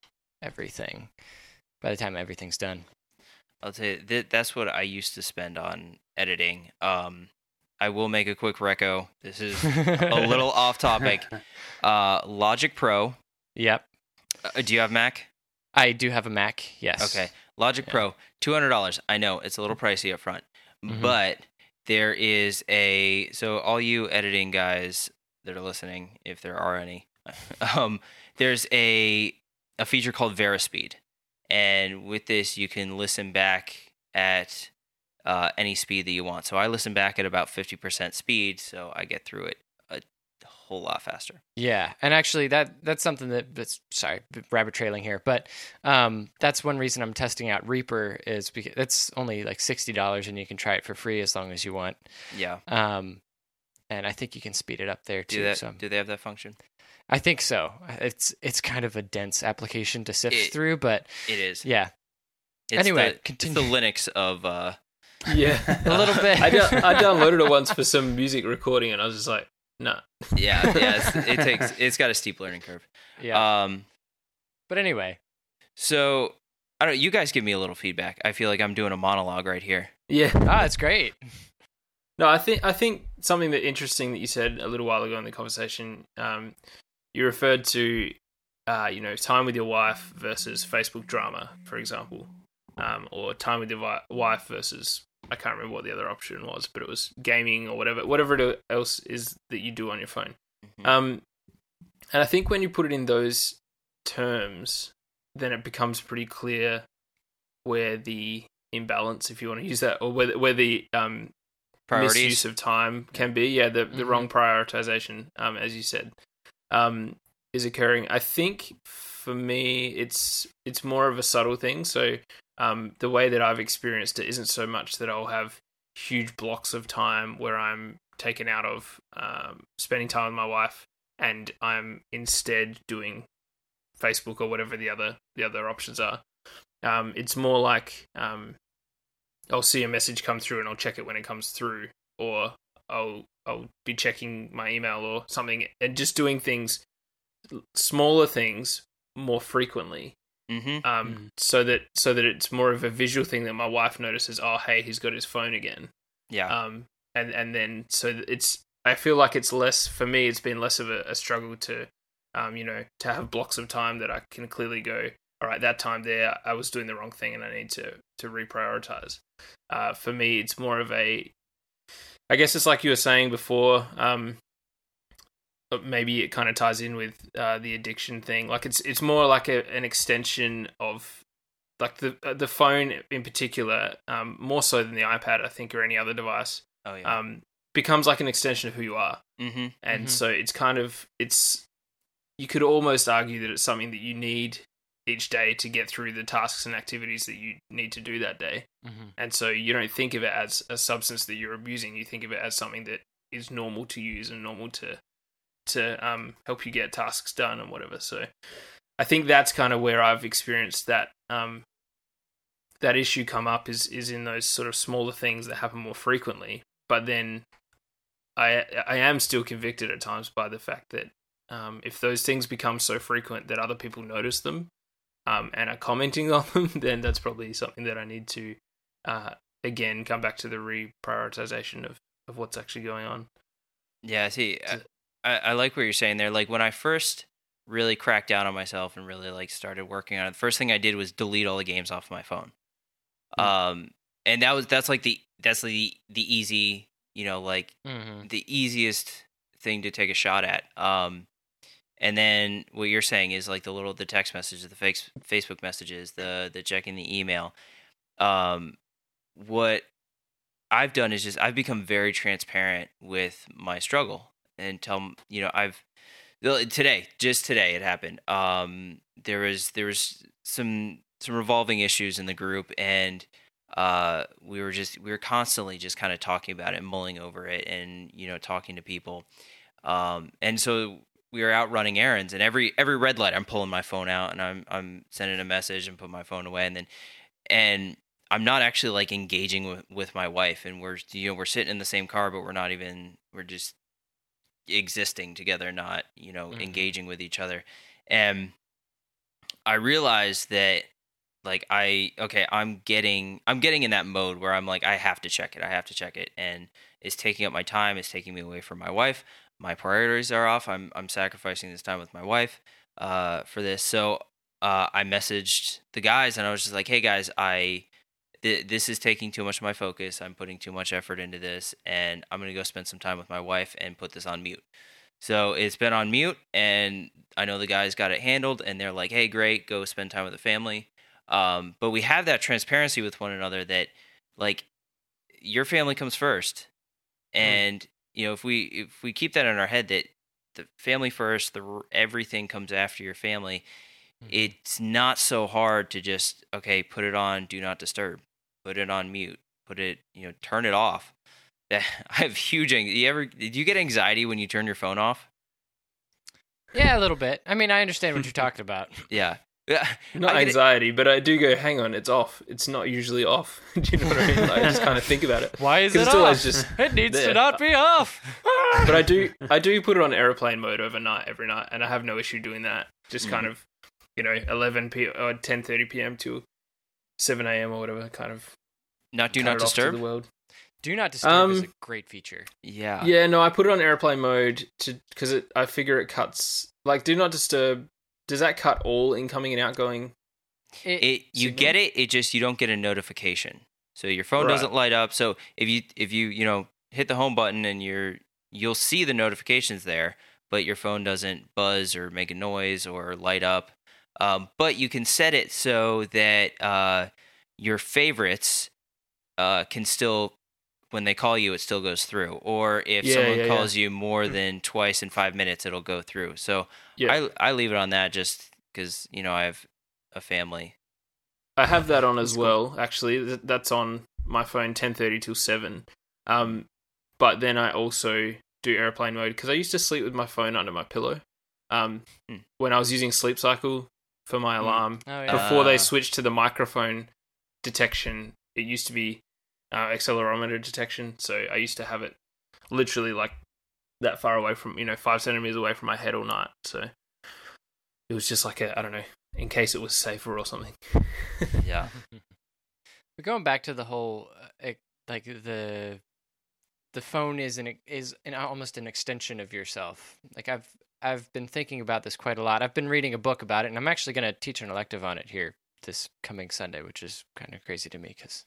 everything. By the time everything's done, I'll tell you, th- that's what I used to spend on editing. Um, I will make a quick reco. This is a little off topic. Uh, Logic Pro. Yep, Uh, do you have Mac? I do have a Mac. Yes. Okay. Logic Yeah. Pro, two hundred dollars. I know it's a little pricey up front, Mhm. but there is a so all you editing guys that are listening, if there are any, um, there's a a feature called Varispeed, and with this you can listen back at uh, any speed that you want. So I listen back at about fifty percent speed, so I get through it whole lot faster. Yeah, and actually, that that's something that that's sorry, rabbit trailing here, but um, that's one reason I'm testing out Reaper is because it's only like sixty dollars, and you can try it for free as long as you want. Yeah. Um, and I think you can speed it up there too. Do that? so Do they have that function? I think so. It's it's kind of a dense application to sift It- through, but It is. yeah, It's Anyway, the, continue. It's the Linux of. Uh, yeah, A little bit. I, do- I downloaded it once for some music recording, and I was just like, no. yeah, yeah. It's, it takes. It's got a steep learning curve. yeah. Um. but anyway, So I don't. You guys give me a little feedback. I feel like I'm doing a monologue right here. Yeah, ah, it's great. No, I think I think something that interesting that you said a little while ago in the conversation. Um, you referred to, uh, you know, time with your wife versus Facebook drama, for example, um, or time with your vi- wife versus I can't remember what the other option was, but it was gaming or whatever, whatever it else is that you do on your phone. Mhm. Um, and I think when you put it in those terms, then it becomes pretty clear where the imbalance, if you want to use that, or where where the um, Priorities. misuse of time can be. Yeah, the the Mhm. wrong prioritization, um, as you said, um, is occurring. I think for me, it's it's more of a subtle thing. So um, the way that I've experienced it isn't so much that I'll have huge blocks of time where I'm taken out of um, spending time with my wife, and I'm instead doing Facebook or whatever the other the other options are. Um, it's more like um, I'll see a message come through and I'll check it when it comes through, or I'll I'll be checking my email or something and just doing things smaller things more frequently Mm-hmm. um Mm. so that so that it's more of a visual thing that my wife notices oh hey he's got his phone again Yeah. um and and then so it's i feel like it's less for me it's been less of a, a struggle to um you know to have blocks of time that i can clearly go all right that time there i was doing the wrong thing and i need to to reprioritize uh for me it's more of a i guess it's like you were saying before um but maybe it kind of ties in with uh, the addiction thing. Like it's it's more like a, an extension of like the uh, the phone in particular, um, more so than the iPad, I think, or any other device, oh yeah. um, becomes like an extension of who you are, mm-hmm. and Mhm. so it's kind of it's you could almost argue that it's something that you need each day to get through the tasks and activities that you need to do that day. Mhm. And so you don't think of it as a substance that you're abusing. You think of it as something that is normal to use and normal to to um, help you get tasks done and whatever. So I think that's kind of where I've experienced that um, that issue come up is is in those sort of smaller things that happen more frequently. But then I I am still convicted at times by the fact that um, if those things become so frequent that other people notice them um, and are commenting on them, then that's probably something that I need to uh, again come back to the reprioritization of of what's actually going on. Yeah, see, I, So- I I like what you're saying there. Like when I first really cracked down on myself and really like started working on it, the first thing I did was delete all the games off my phone. Um, and that was that's like the that's the the easy, you know, like Mhm. the easiest thing to take a shot at. Um, and then what you're saying is like the little the text messages, the fakes, Facebook messages, the the checking the email. Um, what I've done is just I've become very transparent with my struggle and tell you know I've today just today it happened. Um, there was there was some some revolving issues in the group and uh we were just we were constantly just kind of talking about it and mulling over it and you know talking to people um and so we were out running errands and every every red light i'm pulling my phone out and i'm i'm sending a message and put my phone away and then and i'm not actually like engaging with, with my wife and we're you know we're sitting in the same car but we're not even we're just existing together not you know Mhm. engaging with each other. And i realized that like i okay i'm getting i'm getting in that mode where i'm like i have to check it i have to check it. And it's taking up my time it's taking me away from my wife. My priorities are off i'm i'm sacrificing this time with my wife uh for this. So uh i messaged the guys and i was just like hey guys i th- this is taking too much of my focus i'm putting too much effort into this and i'm going to go spend some time with my wife and put this on mute. So it's been on mute and i know the guys got it handled and they're like hey great go spend time with the family. Um, but we have that transparency with one another that like your family comes first. And you know if we if we keep that in our head that the family first the everything comes after your family Mhm. it's not so hard to just okay put it on do not disturb put it on mute put it you know turn it off i have huge ang- you ever did you get anxiety when you turn your phone off Yeah, a little bit. I mean, I understand what you're talking about. yeah yeah Not I it- anxiety, but I do go, hang on, it's off. It's not usually off. do you know what I mean? Like, I just kind of think about it. Why is it it's off? always just it needs to not be off. But I do, I do put it on airplane mode overnight every night, and I have no issue doing that. Just mm. kind of, you know, 11 p or 10:30 p.m. to 7 a.m. or whatever. Kind of not do not it off to disturb the world. Do not disturb is Um, a great feature. yeah Yeah, no, I put it on airplane mode to because it. I figure it cuts like do not disturb. Does that cut all incoming and outgoing? it you signal? get it it just you don't get a notification so your phone Right. doesn't light up so if you if you you know hit the home button and you're you'll see the notifications there but your phone doesn't buzz or make a noise or light up um, but you can set it so that uh, your favorites uh, can still when they call you it still goes through or if Yeah, someone yeah, yeah. calls you more than twice in five minutes it'll go through so Yeah. I, I leave it on that just because you know i have a family I have that on as well. Actually, that's on my phone 10:30 till 7. Um, but then I also do airplane mode because I used to sleep with my phone under my pillow. Um, Hmm. when I was using Sleep Cycle for my Hmm. alarm Oh yeah. before Ah. they switched to the microphone detection, it used to be uh, accelerometer detection. So I used to have it literally like that far away from you know five centimeters away from my head all night. So it was just like a I don't know in case it was safer or something. Yeah. But going back to the whole, uh, like the the phone is an is an almost an extension of yourself. Like I've I've been thinking about this quite a lot. I've been reading a book about it, and I'm actually going to teach an elective on it here this coming Sunday, which is kind of crazy to me because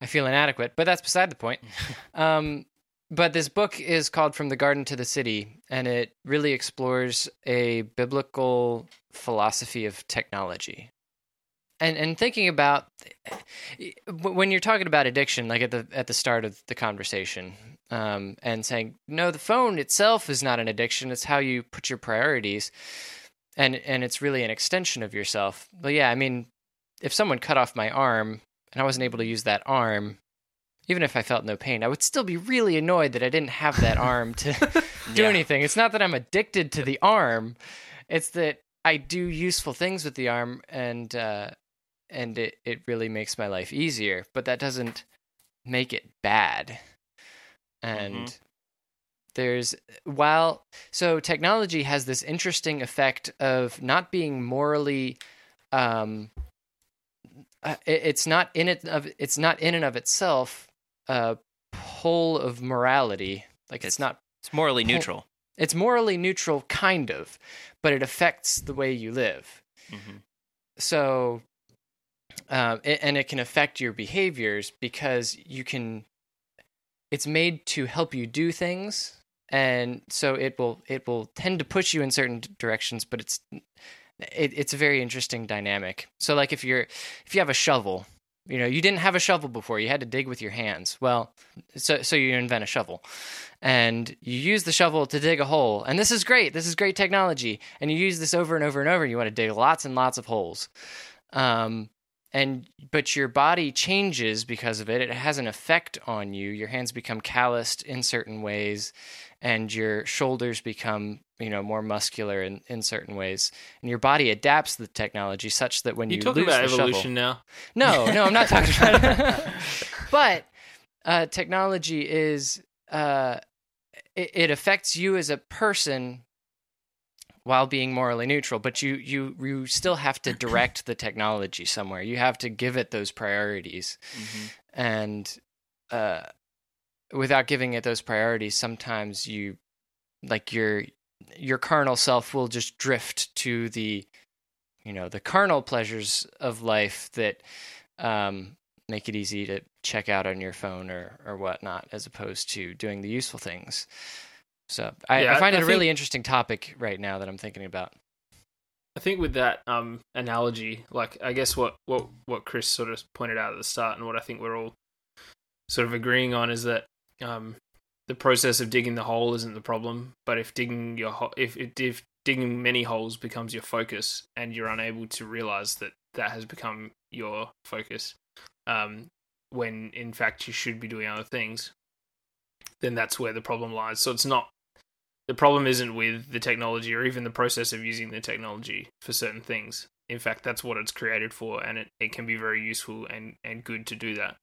I feel inadequate. But that's beside the point. Um, but this book is called From the Garden to the City, and it really explores a biblical philosophy of technology. And and thinking about when you're talking about addiction, like at the at the start of the conversation, um, and saying no, the phone itself is not an addiction; it's how you put your priorities, and and it's really an extension of yourself. But yeah, I mean, if someone cut off my arm and I wasn't able to use that arm, even if I felt no pain, I would still be really annoyed that I didn't have that arm to do Yeah. anything. It's not that I'm addicted to the arm; it's that I do useful things with the arm, and uh, and it it really makes my life easier. But that doesn't make it bad. And there's while so technology has this interesting effect of not being morally um uh, it- it's not in it of it's not in and of itself a pole of morality like it's, It's- not It's morally Pull- neutral. it's morally neutral kind of but it affects the way you live hmm so um, it, and it can affect your behaviors because you can it's made to help you do things. And so it will it will tend to push you in certain directions but it's it, it's a very interesting dynamic. So like if you're if you have a shovel you know you didn't have a shovel before you had to dig with your hands. Well so so you invent a shovel and you use the shovel to dig a hole. And this is great. This is great technology. And you use this over and over and over you want to dig lots and lots of holes. Um and but your body changes because of it it has an effect on you your hands become calloused in certain ways and your shoulders become you know more muscular in, in certain ways and your body adapts the technology such that when You you, talking lose about the evolution shovel, now? no, no, I'm not talking about it. but uh, technology is uh, it, it affects you as a person while being morally neutral. But you you you still have to direct the technology somewhere. You have to give it those priorities, hmm and uh, without giving it those priorities, sometimes you like your your carnal self will just drift to the you know the carnal pleasures of life that um, make it easy to check out on your phone or or whatnot, as opposed to doing the useful things. So I, Yeah, I find I it a really think- interesting topic right now that I'm thinking about. I think with that um, analogy, like I guess what, what what Chris sort of pointed out at the start, and what I think we're all sort of agreeing on is that um, the process of digging the hole isn't the problem, but if digging your ho- if, if if digging many holes becomes your focus, and you're unable to realize that that has become your focus, um, when in fact you should be doing other things, then that's where the problem lies. So it's not the problem isn't with the technology or even the process of using the technology for certain things. In fact, that's what it's created for, and it, it can be very useful and, and good to do that.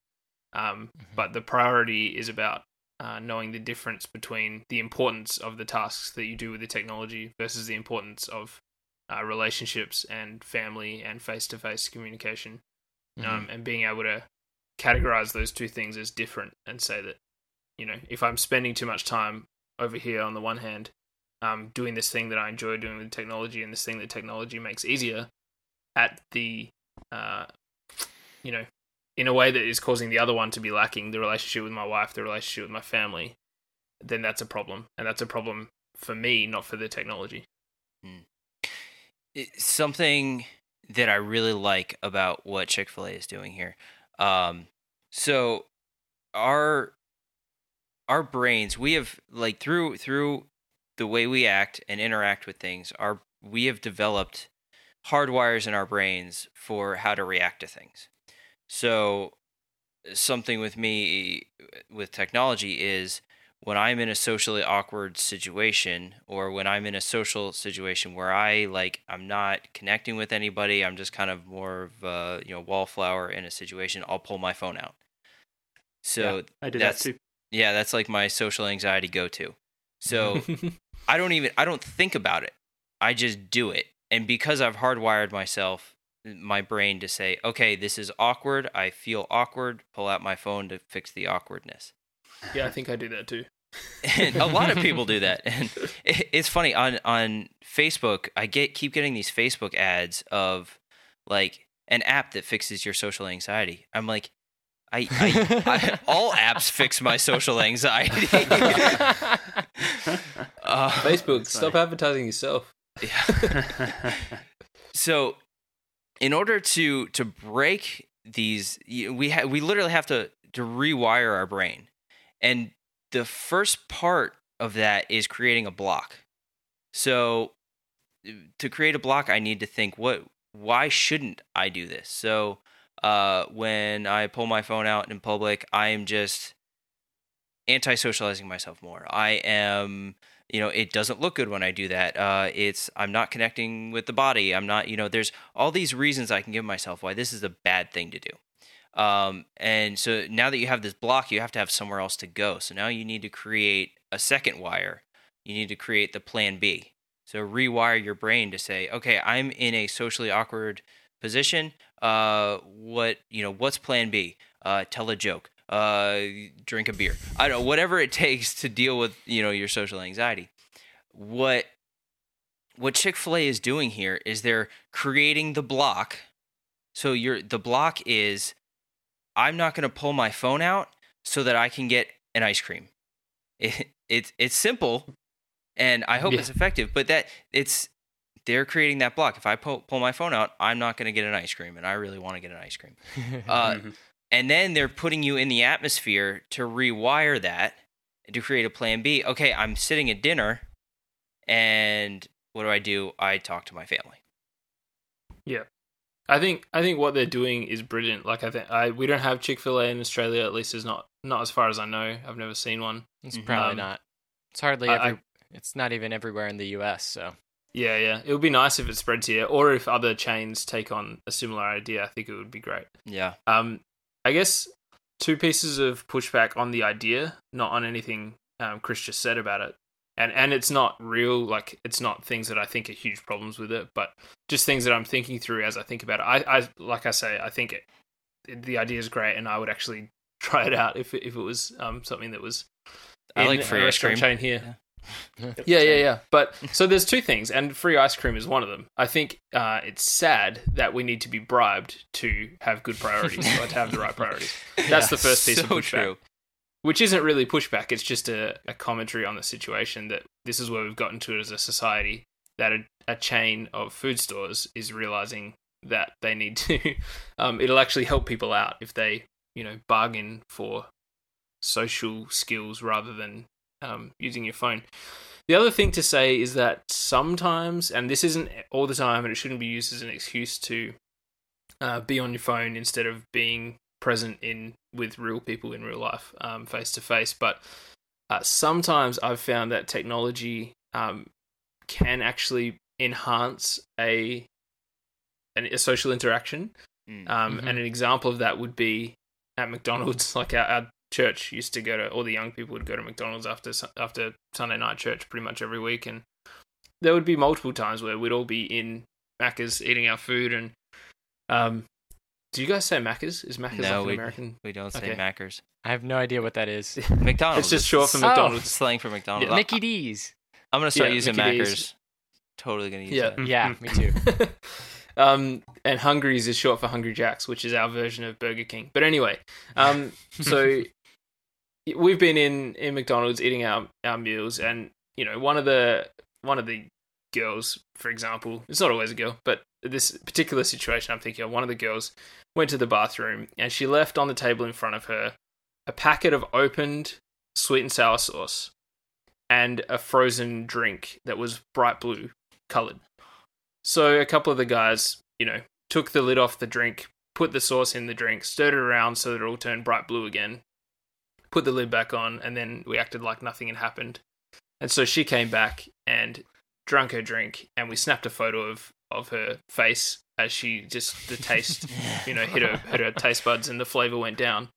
Um, But the priority is about uh, knowing the difference between the importance of the tasks that you do with the technology versus the importance of uh, relationships and family and face to face communication, um, and being able to categorize those two things as different and say that, you know, if I'm spending too much time over here on the one hand, um, doing this thing that I enjoy doing with technology and this thing that technology makes easier at the, uh, you know, in a way that is causing the other one to be lacking the relationship with my wife, the relationship with my family, then that's a problem. And that's a problem for me, not for the technology. it- something that I really like about what Chick Fil A is doing here. Um, so our our brains, we have like through through the way we act and interact with things, our we have developed hardwires in our brains for how to react to things. So something with me with technology is when I'm in a socially awkward situation or when I'm in a social situation where I like I'm not connecting with anybody, I'm just kind of more of a, you know, wallflower in a situation, I'll pull my phone out. So I do that's- that too. Yeah, that's like my social anxiety go to. So I don't even I don't think about it. I just do it. And because I've hardwired myself my brain to say, "Okay, this is awkward. I feel awkward. Pull out my phone to fix the awkwardness." yeah, I think I do that too. and a lot of people do that and it's funny on on facebook i get keep getting these facebook ads of like an app that fixes your social anxiety i'm like i, I, I all apps fix my social anxiety uh, Facebook, stop funny. advertising yourself. yeah. so in order to to break these we ha- we literally have to to rewire our brain and the first part of that is creating a block so to create a block i need to think what why shouldn't i do this so uh, when i pull my phone out in public i am just anti-socializing myself more. I am you know it doesn't look good when i do that. Uh, it's i'm not connecting with the body. I'm not you know there's all these reasons i can give myself why this is a bad thing to do. Um, and so now that you have this block you have to have somewhere else to go. So now you need to create a second wire. You need to create the plan b. So rewire your brain to say okay i'm in a socially awkward position uh, what you know what's plan b uh, tell a joke uh, drink a beer. I don't know, whatever it takes to deal with, you know, your social anxiety. What what Chick-fil-A is doing here is they're creating the block. So your the block is I'm not going to pull my phone out so that I can get an ice cream. It, it's it's simple and I hope Yeah. it's effective, but that it's they're creating that block. If I pull, pull my phone out, I'm not going to get an ice cream and I really want to get an ice cream. Uh, Mhm. and then they're putting you in the atmosphere to rewire that to create a plan B. Okay, I'm sitting at dinner, and what do I do? I talk to my family. Yeah. I think I think what they're doing is brilliant. Like I think I we don't have Chick Fil A in Australia. At least is not not as far as I know. I've never seen one. it's probably Um, not. It's hardly I- I- it's not even everywhere in the U.S. So Yeah, yeah. It would be nice if it spreads here, or if other chains take on a similar idea. I think it would be great. Yeah, Um, I guess two pieces of pushback on the idea, not on anything um, Chris just said about it. And and it's not real, like it's not things that I think are huge problems with it, but just things that I'm thinking through as I think about it. I, I like I say, I think it, the idea is great, and I would actually try it out if it, if it was um, something that was. I like free ice cream. chain here. Yeah, yeah, yeah. But so there's two things, and free ice cream is one of them. I think uh, it's sad that we need to be bribed to have good priorities, or to have the right priorities. That's the first piece so of pushback, true. which isn't really pushback. It's just a, a commentary on the situation that this is where we've gotten to as a society. That a, a chain of food stores is realizing that they need to. Um, it'll actually help people out if they, you know, bargain for social skills rather than um, using your phone. The other thing to say is that sometimes, and this isn't all the time, and it shouldn't be used as an excuse to uh, be on your phone instead of being present in with real people in real life, face to face. But uh, sometimes I've found that technology um, can actually enhance a an, a social interaction. Mm. Um, Mhm. And an example of that would be at McDonald's. Like our, our church used to go to, all the young people would go to McDonald's after after Sunday night church pretty much every week, and there would be multiple times where we'd all be in Macca's eating our food. And um, do you guys say Macca's? Is Macca's No, like an we- American? we don't say Okay. Maccers. I have no idea what that is. McDonald's. It's just short for Oh. McDonald's. slang for McDonald's. Yeah. Mickey D's. I'm gonna start Yeah, using Mickey D's. Totally gonna use Yeah. that. Yeah, me too. um, and Hungries is short for Hungry Jacks, which is our version of Burger King. But anyway, um, so we've been in in McDonald's eating our our meals, and you know one of the one of the girls, for example, it's not always a girl, but this particular situation I'm thinking of, one of the girls went to the bathroom and she left on the table in front of her a packet of opened sweet and sour sauce and a frozen drink that was bright blue colored. So a couple of the guys, you know, took the lid off the drink, put the sauce in the drink, stirred it around so that it all turned bright blue again, put the lid back on, and then we acted like nothing had happened. And so she came back and drank her drink, and we snapped a photo of, of her face as she just the taste, you know, hit her hit her taste buds, and the flavor went down.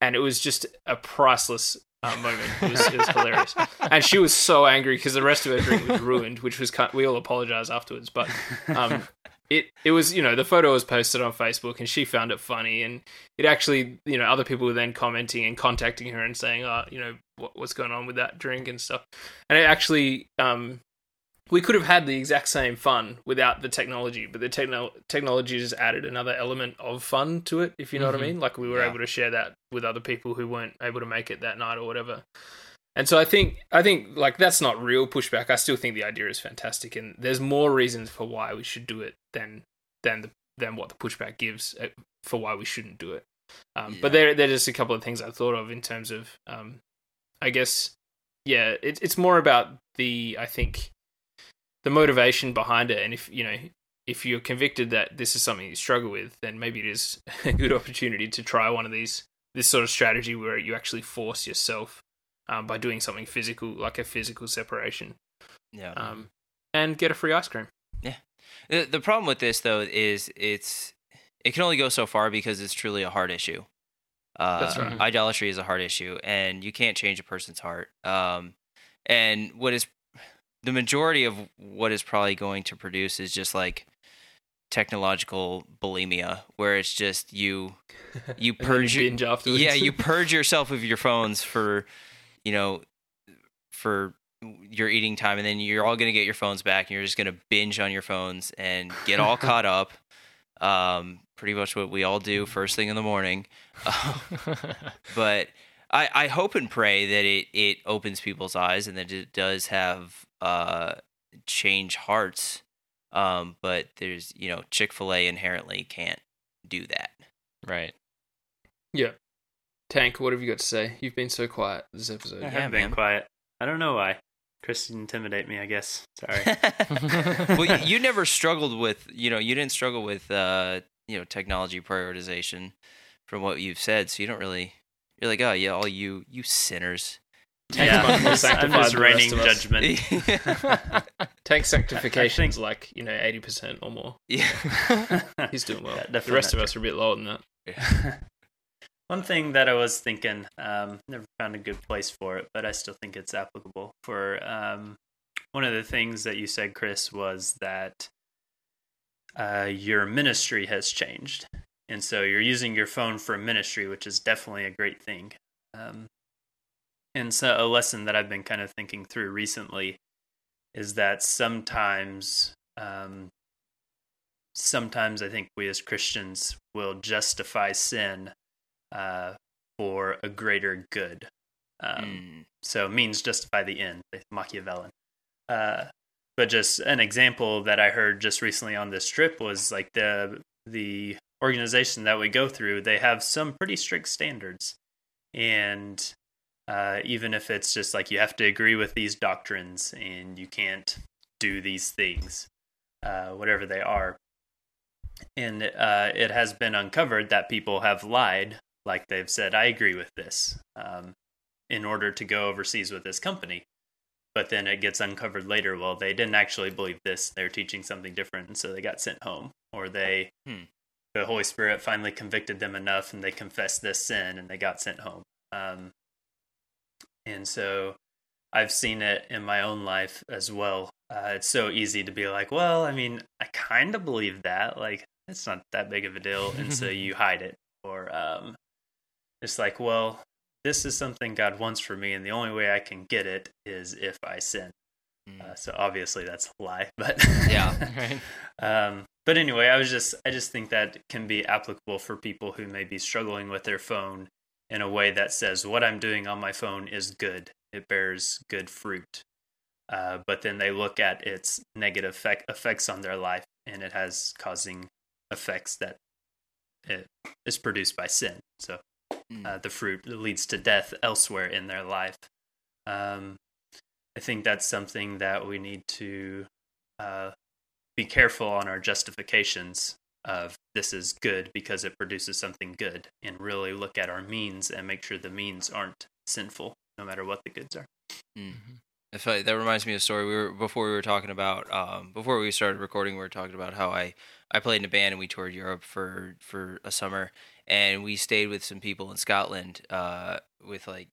And it was just a priceless uh, moment. It was, it was hilarious, and she was so angry because the rest of her drink was ruined, which was we all apologized afterwards. But um, it it was you know the photo was posted on Facebook, and she found it funny, and it actually you know other people were then commenting and contacting her and saying, oh, you know what, what's going on with that drink and stuff, and it actually um we could have had the exact same fun without the technology, but the techno- technology just added another element of fun to it, if you know Mhm. what I mean. Like we were Yeah. able to share that with other people who weren't able to make it that night or whatever. And so I think I think like that's not real pushback. I still think the idea is fantastic, and there's more reasons for why we should do it than than the than what the pushback gives uh, for why we shouldn't do it. Um, But Yeah. there there are just a couple of things I thought of in terms of um, I guess yeah, it, it's more about the I think the motivation behind it, and if you know if you're convicted that this is something you struggle with, then maybe it is a good opportunity to try one of these this sort of strategy where you actually force yourself um, by doing something physical, like a physical separation, Yeah. um, and get a free ice cream. Yeah. The, the problem with this though is it's it can only go so far because it's truly a heart issue. Uh, That's right. Idolatry is a heart issue, and you can't change a person's heart. Um, and what is the majority of what is probably going to produce is just like technological bulimia, where it's just you you purge your- binge afterwards. yeah you purge yourself of your phones for you know for your eating time and then you're all going to get your phones back and you're just going to binge on your phones and get all caught up um pretty much what we all do first thing in the morning but I, I hope and pray that it, it opens people's eyes and that it does have uh change hearts um but there's you know chick-fil-a inherently can't do that right. yeah. Tank, what have you got to say? You've been so quiet this episode. I Yeah, have been quiet. I don't know why. Chris intimidate me, I guess. Sorry. well, you, you never struggled with, you know, you didn't struggle with, uh, you know, technology prioritization from what you've said. So you don't really, you're like, oh yeah, all you, you sinners. Tank's yeah, much I'm more just, I'm just than the rest raining judgment. Tank sanctification I is like you know eighty percent or more. yeah. He's doing well. Yeah, the rest of not us are a bit lower than that. One thing that I was thinking, um, never found a good place for it, but I still think it's applicable. For um, one of the things that you said, Chris, was that uh, your ministry has changed, and so you're using your phone for ministry, which is definitely a great thing. Um, and so, a lesson that I've been kind of thinking through recently is that sometimes um, sometimes I think we as Christians will justify sin uh, for a greater good. Um, Mm. So means justify the end, Machiavellian. Uh, but just an example that I heard just recently on this trip was like the the organization that we go through. They have some pretty strict standards, and uh, even if it's just like you have to agree with these doctrines and you can't do these things, uh, whatever they are. And uh, it has been uncovered that people have lied, like they've said, "I agree with this," um, in order to go overseas with this company. But then it gets uncovered later. Well, they didn't actually believe this; they're teaching something different, and so they got sent home, or they, Hmm. the Holy Spirit finally convicted them enough, and they confessed this sin, and they got sent home. Um, and so I've seen it in my own life as well. Uh, it's so easy to be like, well, I mean, I kind of believe that. Like, it's not that big of a deal. And so you hide it. Or um, it's like, well, this is something God wants for me. And the only way I can get it is if I sin. Mm. Uh, so obviously that's a lie. But Yeah. Right. um, but anyway, I was just I just think that can be applicable for people who may be struggling with their phone in a way that says what I'm doing on my phone is good. It bears good fruit. Uh, but then they look at its negative effect, effects on their life, and it has causing effects that it is produced by sin. So Mm. uh, the fruit leads to death elsewhere in their life. Um, I think that's something that we need to uh, be careful on our justifications of this is good because it produces something good, and really look at our means and make sure the means aren't sinful, no matter what the goods are. Mm. If I, that reminds me of a story we were before we were talking about um, before we started recording we were talking about how I I played in a band and we toured Europe for for a summer and we stayed with some people in Scotland uh, with like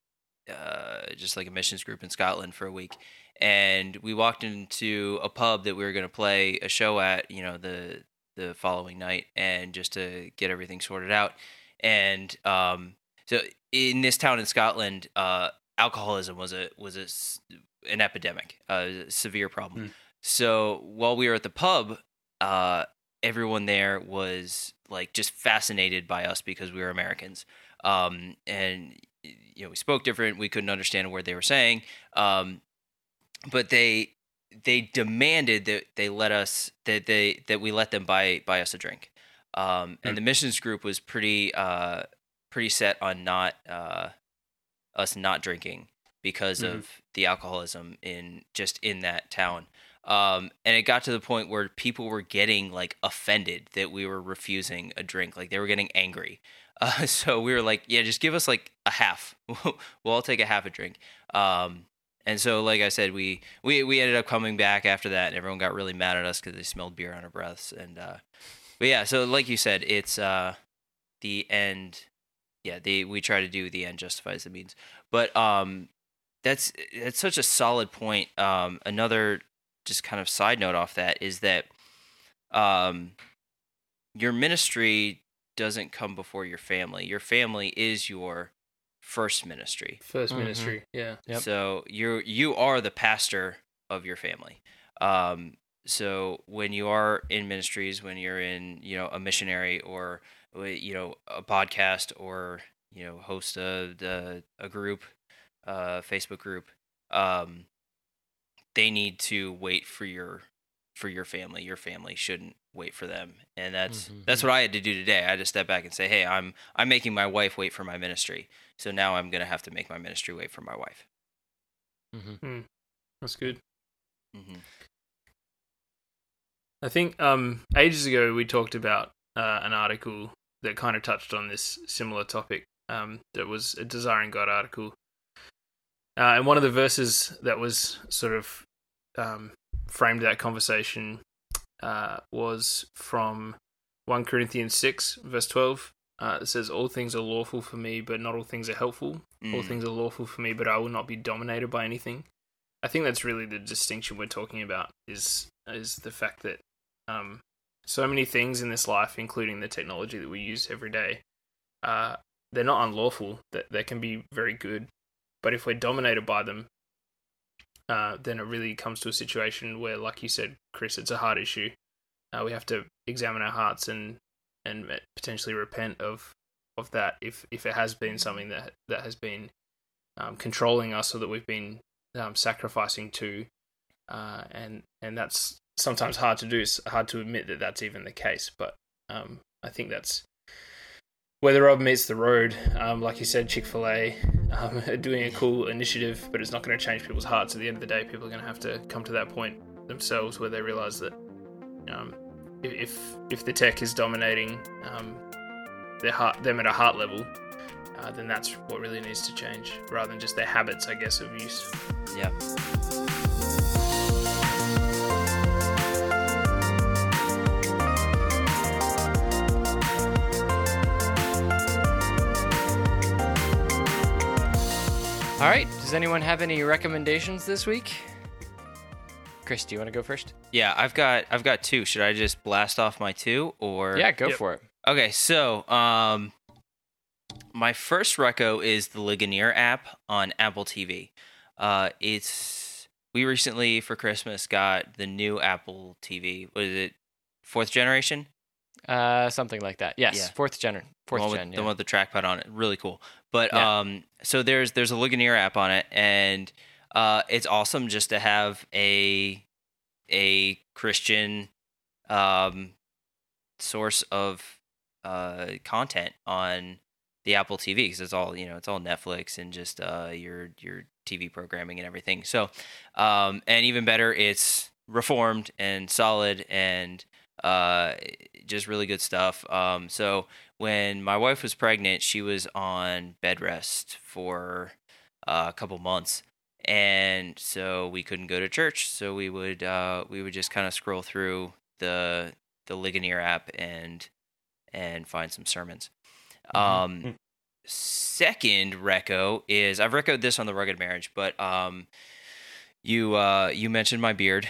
uh, just like a missions group in Scotland for a week, and we walked into a pub that we were going to play a show at, you know, the the following night, and just to get everything sorted out, and um, so in this town in Scotland, uh, alcoholism was a was a an epidemic, a severe problem. Hmm. So while we were at the pub, uh, everyone there was like just fascinated by us because we were Americans. Um, and you know, we spoke different. We couldn't understand a word they were saying. Um, but they they demanded that they let us that they that we let them buy buy us a drink. Um, and Hmm. the missions group was pretty uh, pretty set on not uh, us not drinking because Mhm. of the alcoholism in just in that town. Um, and it got to the point where people were getting like offended that we were refusing a drink. Like they were getting angry. Uh, so we were like, yeah, just give us like a half. we'll all take a half a drink. Um, and so, like I said, we, we, we ended up coming back after that, and everyone got really mad at us because they smelled beer on our breaths. And uh, but yeah, so like you said, it's uh, the end. Yeah, we try to do the end justifies the means. But um, that's that's such a solid point. Um, another just kind of side note off that is that um, your ministry doesn't come before your family. Your family is your first ministry. 1st Mhm. ministry. Yeah. Yep. So you you are the pastor of your family. Um, so when you are in ministries, when you're in you know a missionary or you know a podcast or you know host a a, a group, uh, Facebook group, um, they need to wait for your for your family. Your family shouldn't wait for them, and that's Mhm. that's what I had to do today. I had to step back and say, "Hey, I'm I'm making my wife wait for my ministry, so now I'm gonna have to make my ministry wait for my wife." Mm-hmm. That's good. Mm-hmm. I think um, ages ago we talked about uh, an article that kind of touched on this similar topic. Um, that was a Desiring God article, uh, and one of the verses that was sort of um, framed that conversation uh, was from one Corinthians six verse twelve. Uh, it says, "All things are lawful for me, but not all things are helpful. All Mm. things are lawful for me, but I will not be dominated by anything." I think that's really the distinction we're talking about is is the fact that um, so many things in this life, including the technology that we use every day, uh, they're not unlawful. That they can be very good, but if we're dominated by them, uh, then it really comes to a situation where, like you said, Chris, it's a hard issue. Uh, we have to examine our hearts and and potentially repent of of that if if it has been something that that has been um, controlling us or that we've been um, sacrificing to, uh, and and that's sometimes hard to do. It's hard to admit that that's even the case, but um, I think that's where the rubber meets the road. Um, like you said, Chick Fil A um, are doing a cool initiative, but it's not going to change people's hearts. At the end of the day, people are going to have to come to that point themselves where they realize that um, if, if the tech is dominating um, their heart, them at a heart level. Uh, then that's what really needs to change, rather than just their habits, I guess, of use. Yeah. All right. Does anyone have any recommendations this week? Chris, do you want to go first? Yeah, I've got I've got two. Should I just blast off my two or Yeah, go Yep. for it. Okay, so um my first reco is the Ligonier app on Apple TV. Uh it's we recently for Christmas got the new Apple TV. Was it? Fourth generation? Uh, something like that. Yes, Yeah. fourth gen. Fourth the one, gen. with, yeah. the one with the trackpad on it. Really cool. But Yeah. um, so there's there's a Ligonier app on it, and uh, it's awesome just to have a a Christian um source of uh content on the Apple TV because it's all you know it's all Netflix and just uh your your TV programming and everything. So um and even better, it's reformed and solid and uh just really good stuff. Um so when my wife was pregnant, she was on bed rest for uh, a couple months, and so we couldn't go to church. So we would uh, we would just kind of scroll through the the Ligonier app and and find some sermons. Mhm. Um, second reco is I've recoed this on the rugged marriage, but um, you uh, you mentioned my beard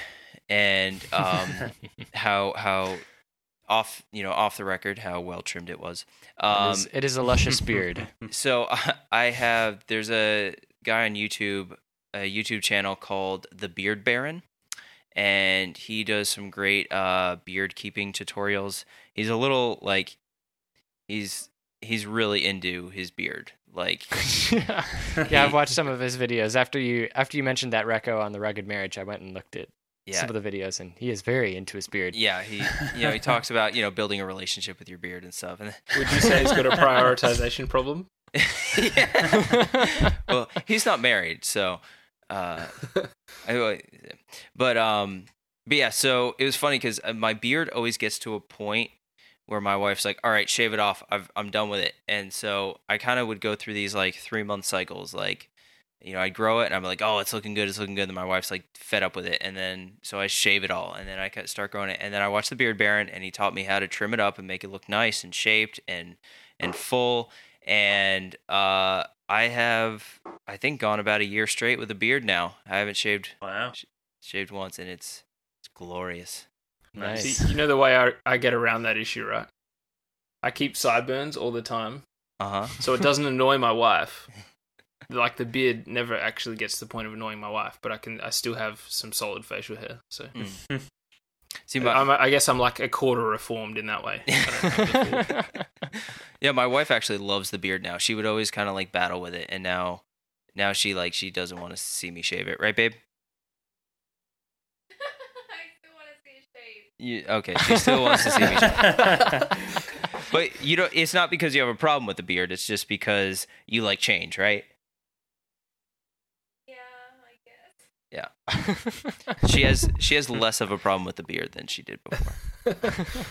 and um, how how off you know off the record how well trimmed it was. Um, is, it is a luscious beard. so I have there's a guy on YouTube, a YouTube channel called The Beard Baron, and he does some great uh, beard keeping tutorials. He's a little like he's he's really into his beard. Like yeah, I've watched some of his videos. After you after you mentioned that reco on the rugged marriage, I went and looked at yeah, some of the videos, and he is very into his beard. yeah, he you know he talks about you know building a relationship with your beard and stuff. And Would you say he's got a prioritization problem? well, he's not married, so. Uh, I- but um, but yeah. So it was funny because my beard always gets to a point where my wife's like, "All right, shave it off. I've, I'm done with it." And so I kind of would go through these like three month cycles, like. You know, I'd grow it, and I'm like, "Oh, it's looking good. It's looking good." And my wife's like fed up with it, and then so I shave it all, and then I ca- start growing it, and then I watched the Beard Baron, and he taught me how to trim it up and make it look nice and shaped and and full and uh, I have I think gone about a year straight with a beard now. I haven't shaved Wow. shaved once, and it's it's glorious. Nice. See, you know the way I, I get around that issue, right? I keep sideburns all the time, Uh huh. so it doesn't annoy my wife. Like the beard never actually gets to the point of annoying my wife, but I can I still have some solid facial hair. So hmm. Hmm. See, uh, my, I'm, I guess I'm like a quarter reformed in that way. I don't have the full- yeah, my wife actually loves the beard now. She would always kind of like battle with it, and now now she like she doesn't want to see me shave it, right, babe? I still want to see a shave. You, okay, she still wants to see me shave. But you don't. It's not because you have a problem with the beard. It's just because you like change, right? Yeah, She has she has less of a problem with the beard than she did before.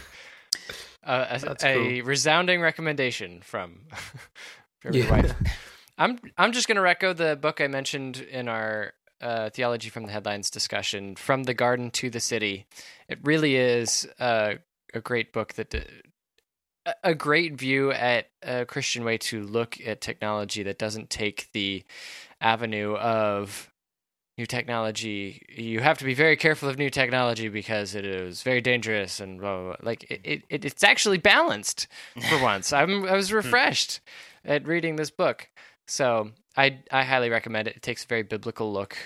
uh, a, That's a resounding recommendation from from your Yeah. wife. I'm I'm just gonna reco the book I mentioned in our uh, theology from the headlines discussion, "From the Garden to the City." It really is uh, a great book that. d- a- a great view at a Christian way to look at technology that doesn't take the avenue of new technology. You have to be very careful of new technology because it is very dangerous and blah, blah, blah. like it, it, it's actually balanced for once. I'm I was refreshed at reading this book, so I I highly recommend it. It takes a very biblical look,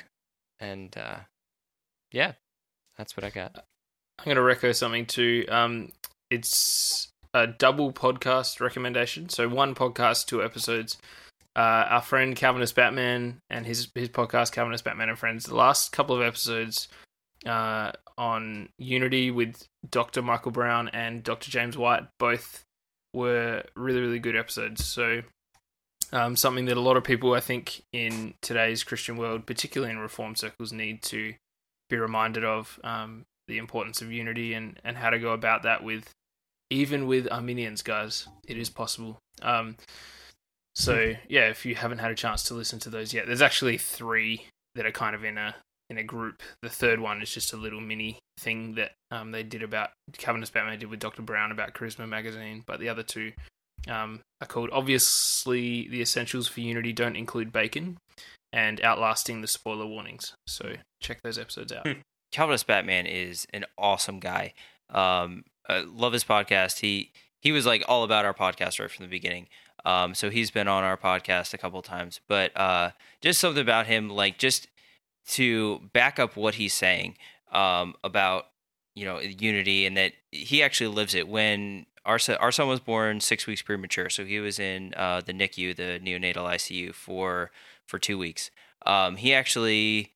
and uh, yeah, that's what I got. I'm going to reco something too. Um, it's a double podcast recommendation. So one podcast, two episodes. Uh, our friend Calvinist Batman and his his podcast Calvinist Batman and Friends. The last couple of episodes uh, on Unity with Dr. Michael Brown and Dr. James White both were really really good episodes. So um, something that a lot of people I think in today's Christian world, particularly in Reform circles, need to be reminded of. Um, the importance of unity and, and how to go about that with even with Arminians, guys. It is possible. Um, so yeah, if you haven't had a chance to listen to those yet, there's actually three that are kind of in a in a group. The third one is just a little mini thing that um, they did about Calvinist Batman did with Dr. Brown about Charisma magazine, but the other two um, are called obviously the essentials for unity don't include bacon and outlasting the spoiler warnings. So check those episodes out. Calvinist Batman is an awesome guy. Um, I love his podcast. He he was like all about our podcast right from the beginning. Um, so he's been on our podcast a couple times. But uh, just something about him, like just to back up what he's saying um, about you know unity and that he actually lives it. When our son, our son was born six weeks premature, so he was in uh, the NICU, the neonatal ICU, for for two weeks. Um, he actually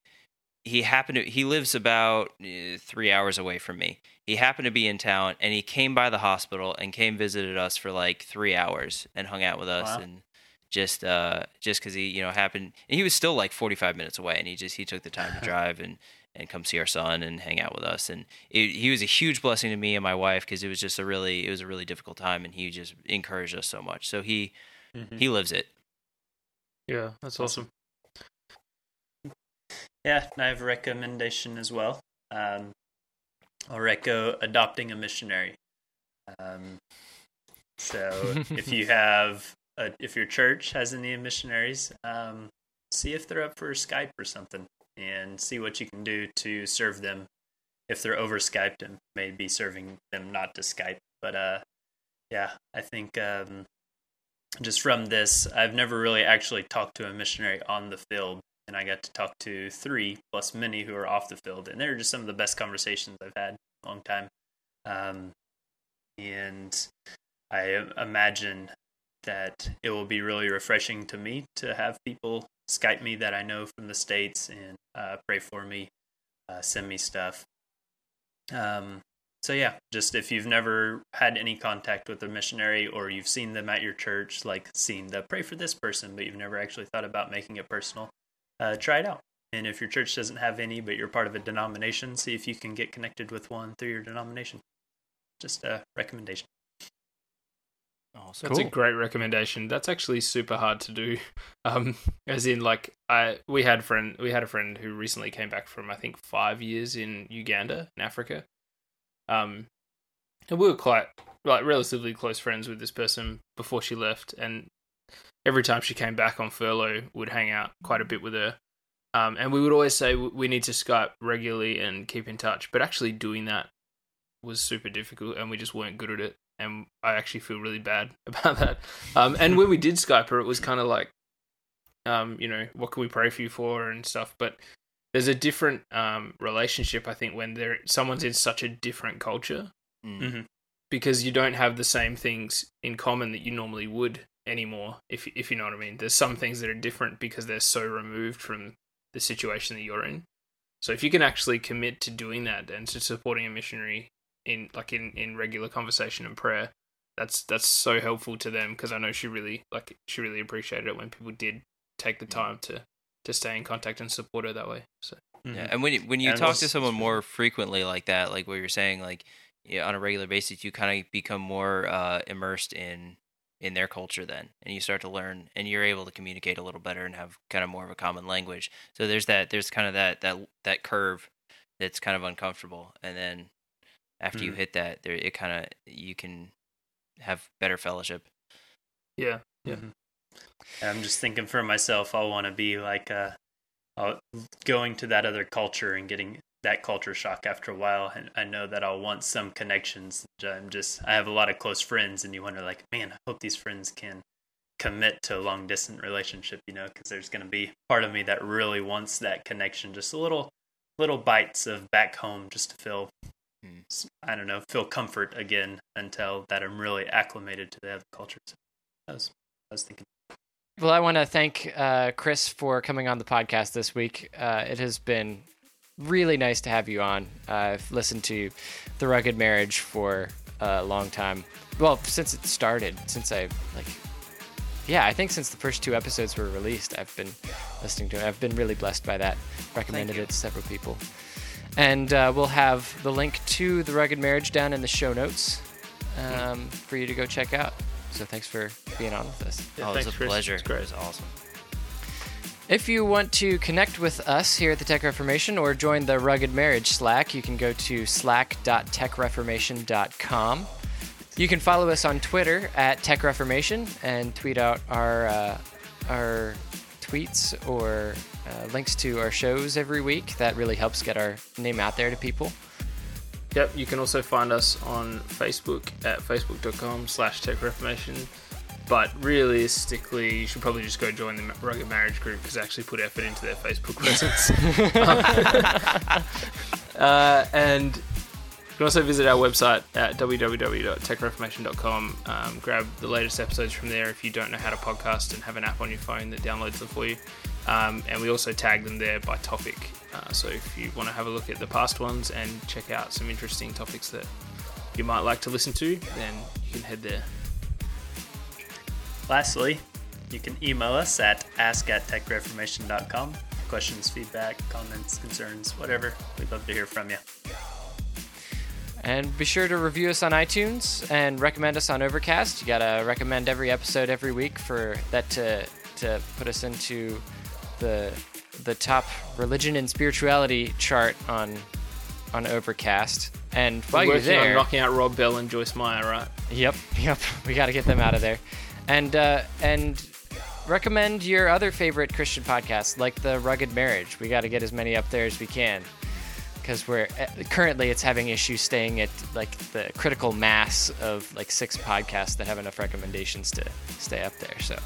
he happened to he lives about uh, three hours away from me he happened to be in town and he came by the hospital and came visited us for like three hours and hung out with us Wow. and just uh just because he you know happened and he was still like 45 minutes away and he just he took the time to drive and and come see our son and hang out with us and it, he was a huge blessing to me and my wife because it was just a really it was a really difficult time and he just encouraged us so much so he Mhm. he lives it Yeah, that's awesome. Yeah, I have a recommendation as well. Um, I'll reco adopting a missionary. Um, so if you have uh, if your church has any missionaries, um, see if they're up for Skype or something, and see what you can do to serve them. If they're over Skyped, and maybe serving them not to Skype. But uh, yeah, I think um, just from this, I've never really actually talked to a missionary on the field, and I got to talk to three plus many who are off the field, and they're just some of the best conversations I've had in a long time. Um, and I imagine that it will be really refreshing to me to have people Skype me that I know from the states and uh, pray for me, uh, send me stuff. Um, so yeah, just if you've never had any contact with a missionary or you've seen them at your church, like seen the pray for this person, but you've never actually thought about making it personal, uh, try it out. And if your church doesn't have any, but you're part of a denomination, see if you can get connected with one through your denomination. Just a recommendation. Awesome. That's cool. a great recommendation. That's actually super hard to do. Um, as in, like, I we had friend we had a friend who recently came back from I think five years in Uganda in Africa. Um, and we were quite like relatively close friends with this person before she left, and every time she came back on furlough, would hang out quite a bit with her. Um, and we would always say we need to Skype regularly and keep in touch. But actually doing that was super difficult, and we just weren't good at it and I actually feel really bad about that. Um, and when we did Skype her, it was kind of like, um, you know, what can we pray for you for and stuff. But there's a different um, relationship, I think, when there someone's in such a different culture, mm. mm-hmm. because you don't have the same things in common that you normally would anymore. If if you know what I mean, there's some things that are different because they're so removed from the situation that you're in. So if you can actually commit to doing that and to supporting a missionary in like in in regular conversation and prayer that's that's so helpful to them because I know she really like she really appreciated it when people did take the time to to stay in contact and support her that way. So mm-hmm. yeah, and when you, when you talk to someone more frequently like that, like what you're saying, like yeah, on a regular basis, you kind of become more uh, immersed in in their culture then, and you start to learn, and you're able to communicate a little better and have kind of more of a common language. So there's that there's kind of that that that curve that's kind of uncomfortable, and then after mm. you hit that, there it kind of you can have better fellowship. Yeah, yeah. Mm-hmm. I'm just thinking for myself, I want to be like uh, uh, going to that other culture and getting that culture shock after a while. And I know that I'll want some connections. I'm just, I have a lot of close friends, and you wonder, like, man, I hope these friends can commit to a long distance relationship, you know, because there's going to be part of me that really wants that connection, just a little, little bites of back home, just to feel mm. I don't know, feel comfort again until that I'm really acclimated to the other cultures. So I was, I was thinking. Well, I want to thank uh, Chris for coming on the podcast this week. Uh, it has been really nice to have you on. Uh, I've listened to The Rugged Marriage for a long time. Well, since it started, since I like, yeah, I think since the first two episodes were released, I've been listening to it. I've been really blessed by that. Recommended it to several people. And uh, we'll have the link to The Rugged Marriage down in the show notes um, for you to go check out. So thanks for being on with us. Yeah, oh, it was a Chris. pleasure. It was awesome. If you want to connect with us here at the Tech Reformation or join the Rugged Marriage Slack, you can go to slack.techreformation.com. You can follow us on Twitter at Tech Reformation and tweet out our uh, our tweets or uh, links to our shows every week. That really helps get our name out there to people. Yep, you can also find us on Facebook at facebook.com slash techreformation. But realistically, you should probably just go join the Rugged Marriage group because they actually put effort into their Facebook presence. uh, and you can also visit our website at www.techreformation.com. Um, grab the latest episodes from there if you don't know how to podcast and have an app on your phone that downloads them for you. Um, and we also tag them there by topic. Uh, so if you want to have a look at the past ones and check out some interesting topics that you might like to listen to, then you can head there. Lastly, you can email us at ask at techreformation.com. Questions, feedback, comments, concerns, whatever. We'd love to hear from you. And be sure to review us on iTunes and recommend us on Overcast. You gotta recommend every episode every week for that to to put us into the the top religion and spirituality chart on on Overcast. And while We're you're there, on knocking out Rob Bell and Joyce Meyer, right? Yep, yep. We got to get them out of there. and uh, and recommend your other favorite Christian podcasts, like the Rugged Marriage. We got to get as many up there as we can because we're uh, currently it's having issues staying at like the critical mass of like six podcasts that have enough recommendations to stay up there. So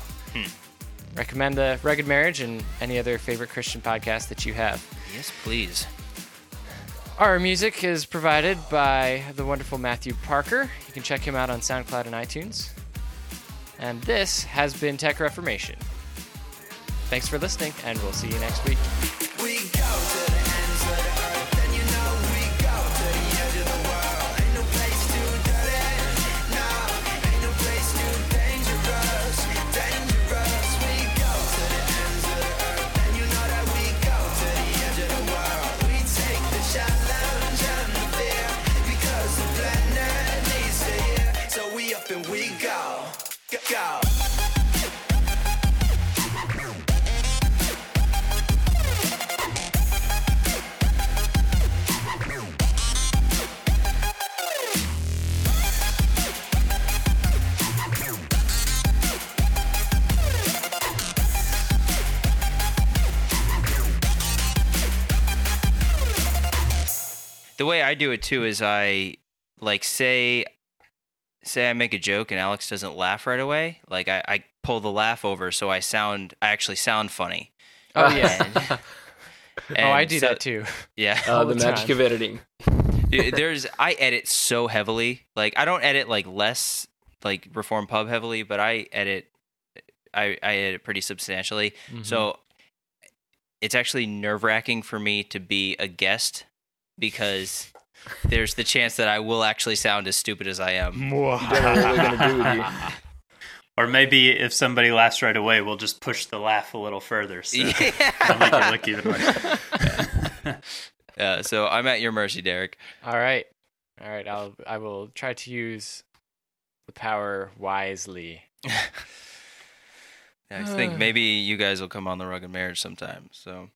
recommend the Rugged Marriage and any other favorite Christian podcast that you have. Yes, please. Our music is provided by the wonderful Matthew Parker. You can check him out on SoundCloud and iTunes. And this has been Tech Reformation. Thanks for listening, and we'll see you next week. The way I do it too is I like say say I make a joke and Alex doesn't laugh right away. Like I, I pull the laugh over so I sound I actually sound funny. Oh, yeah. oh, I do so- that too. Yeah. Uh, the the magic time. of editing. There's I edit so heavily. Like I don't edit like less like Reform Pub heavily, but I edit I I edit pretty substantially. Mm-hmm. So it's actually nerve wracking for me to be a guest because there's the chance that I will actually sound as stupid as I am. You don't know what we're gonna do with you. Or maybe if somebody laughs right away, we'll just push the laugh a little further. So it'll make it look even worse. Yeah, so I'm at your mercy, Derek. All right, all right. I'll I will try to use the power wisely. Yeah, I think maybe you guys will come on the rugged marriage sometime. So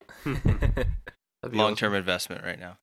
long term investment right now.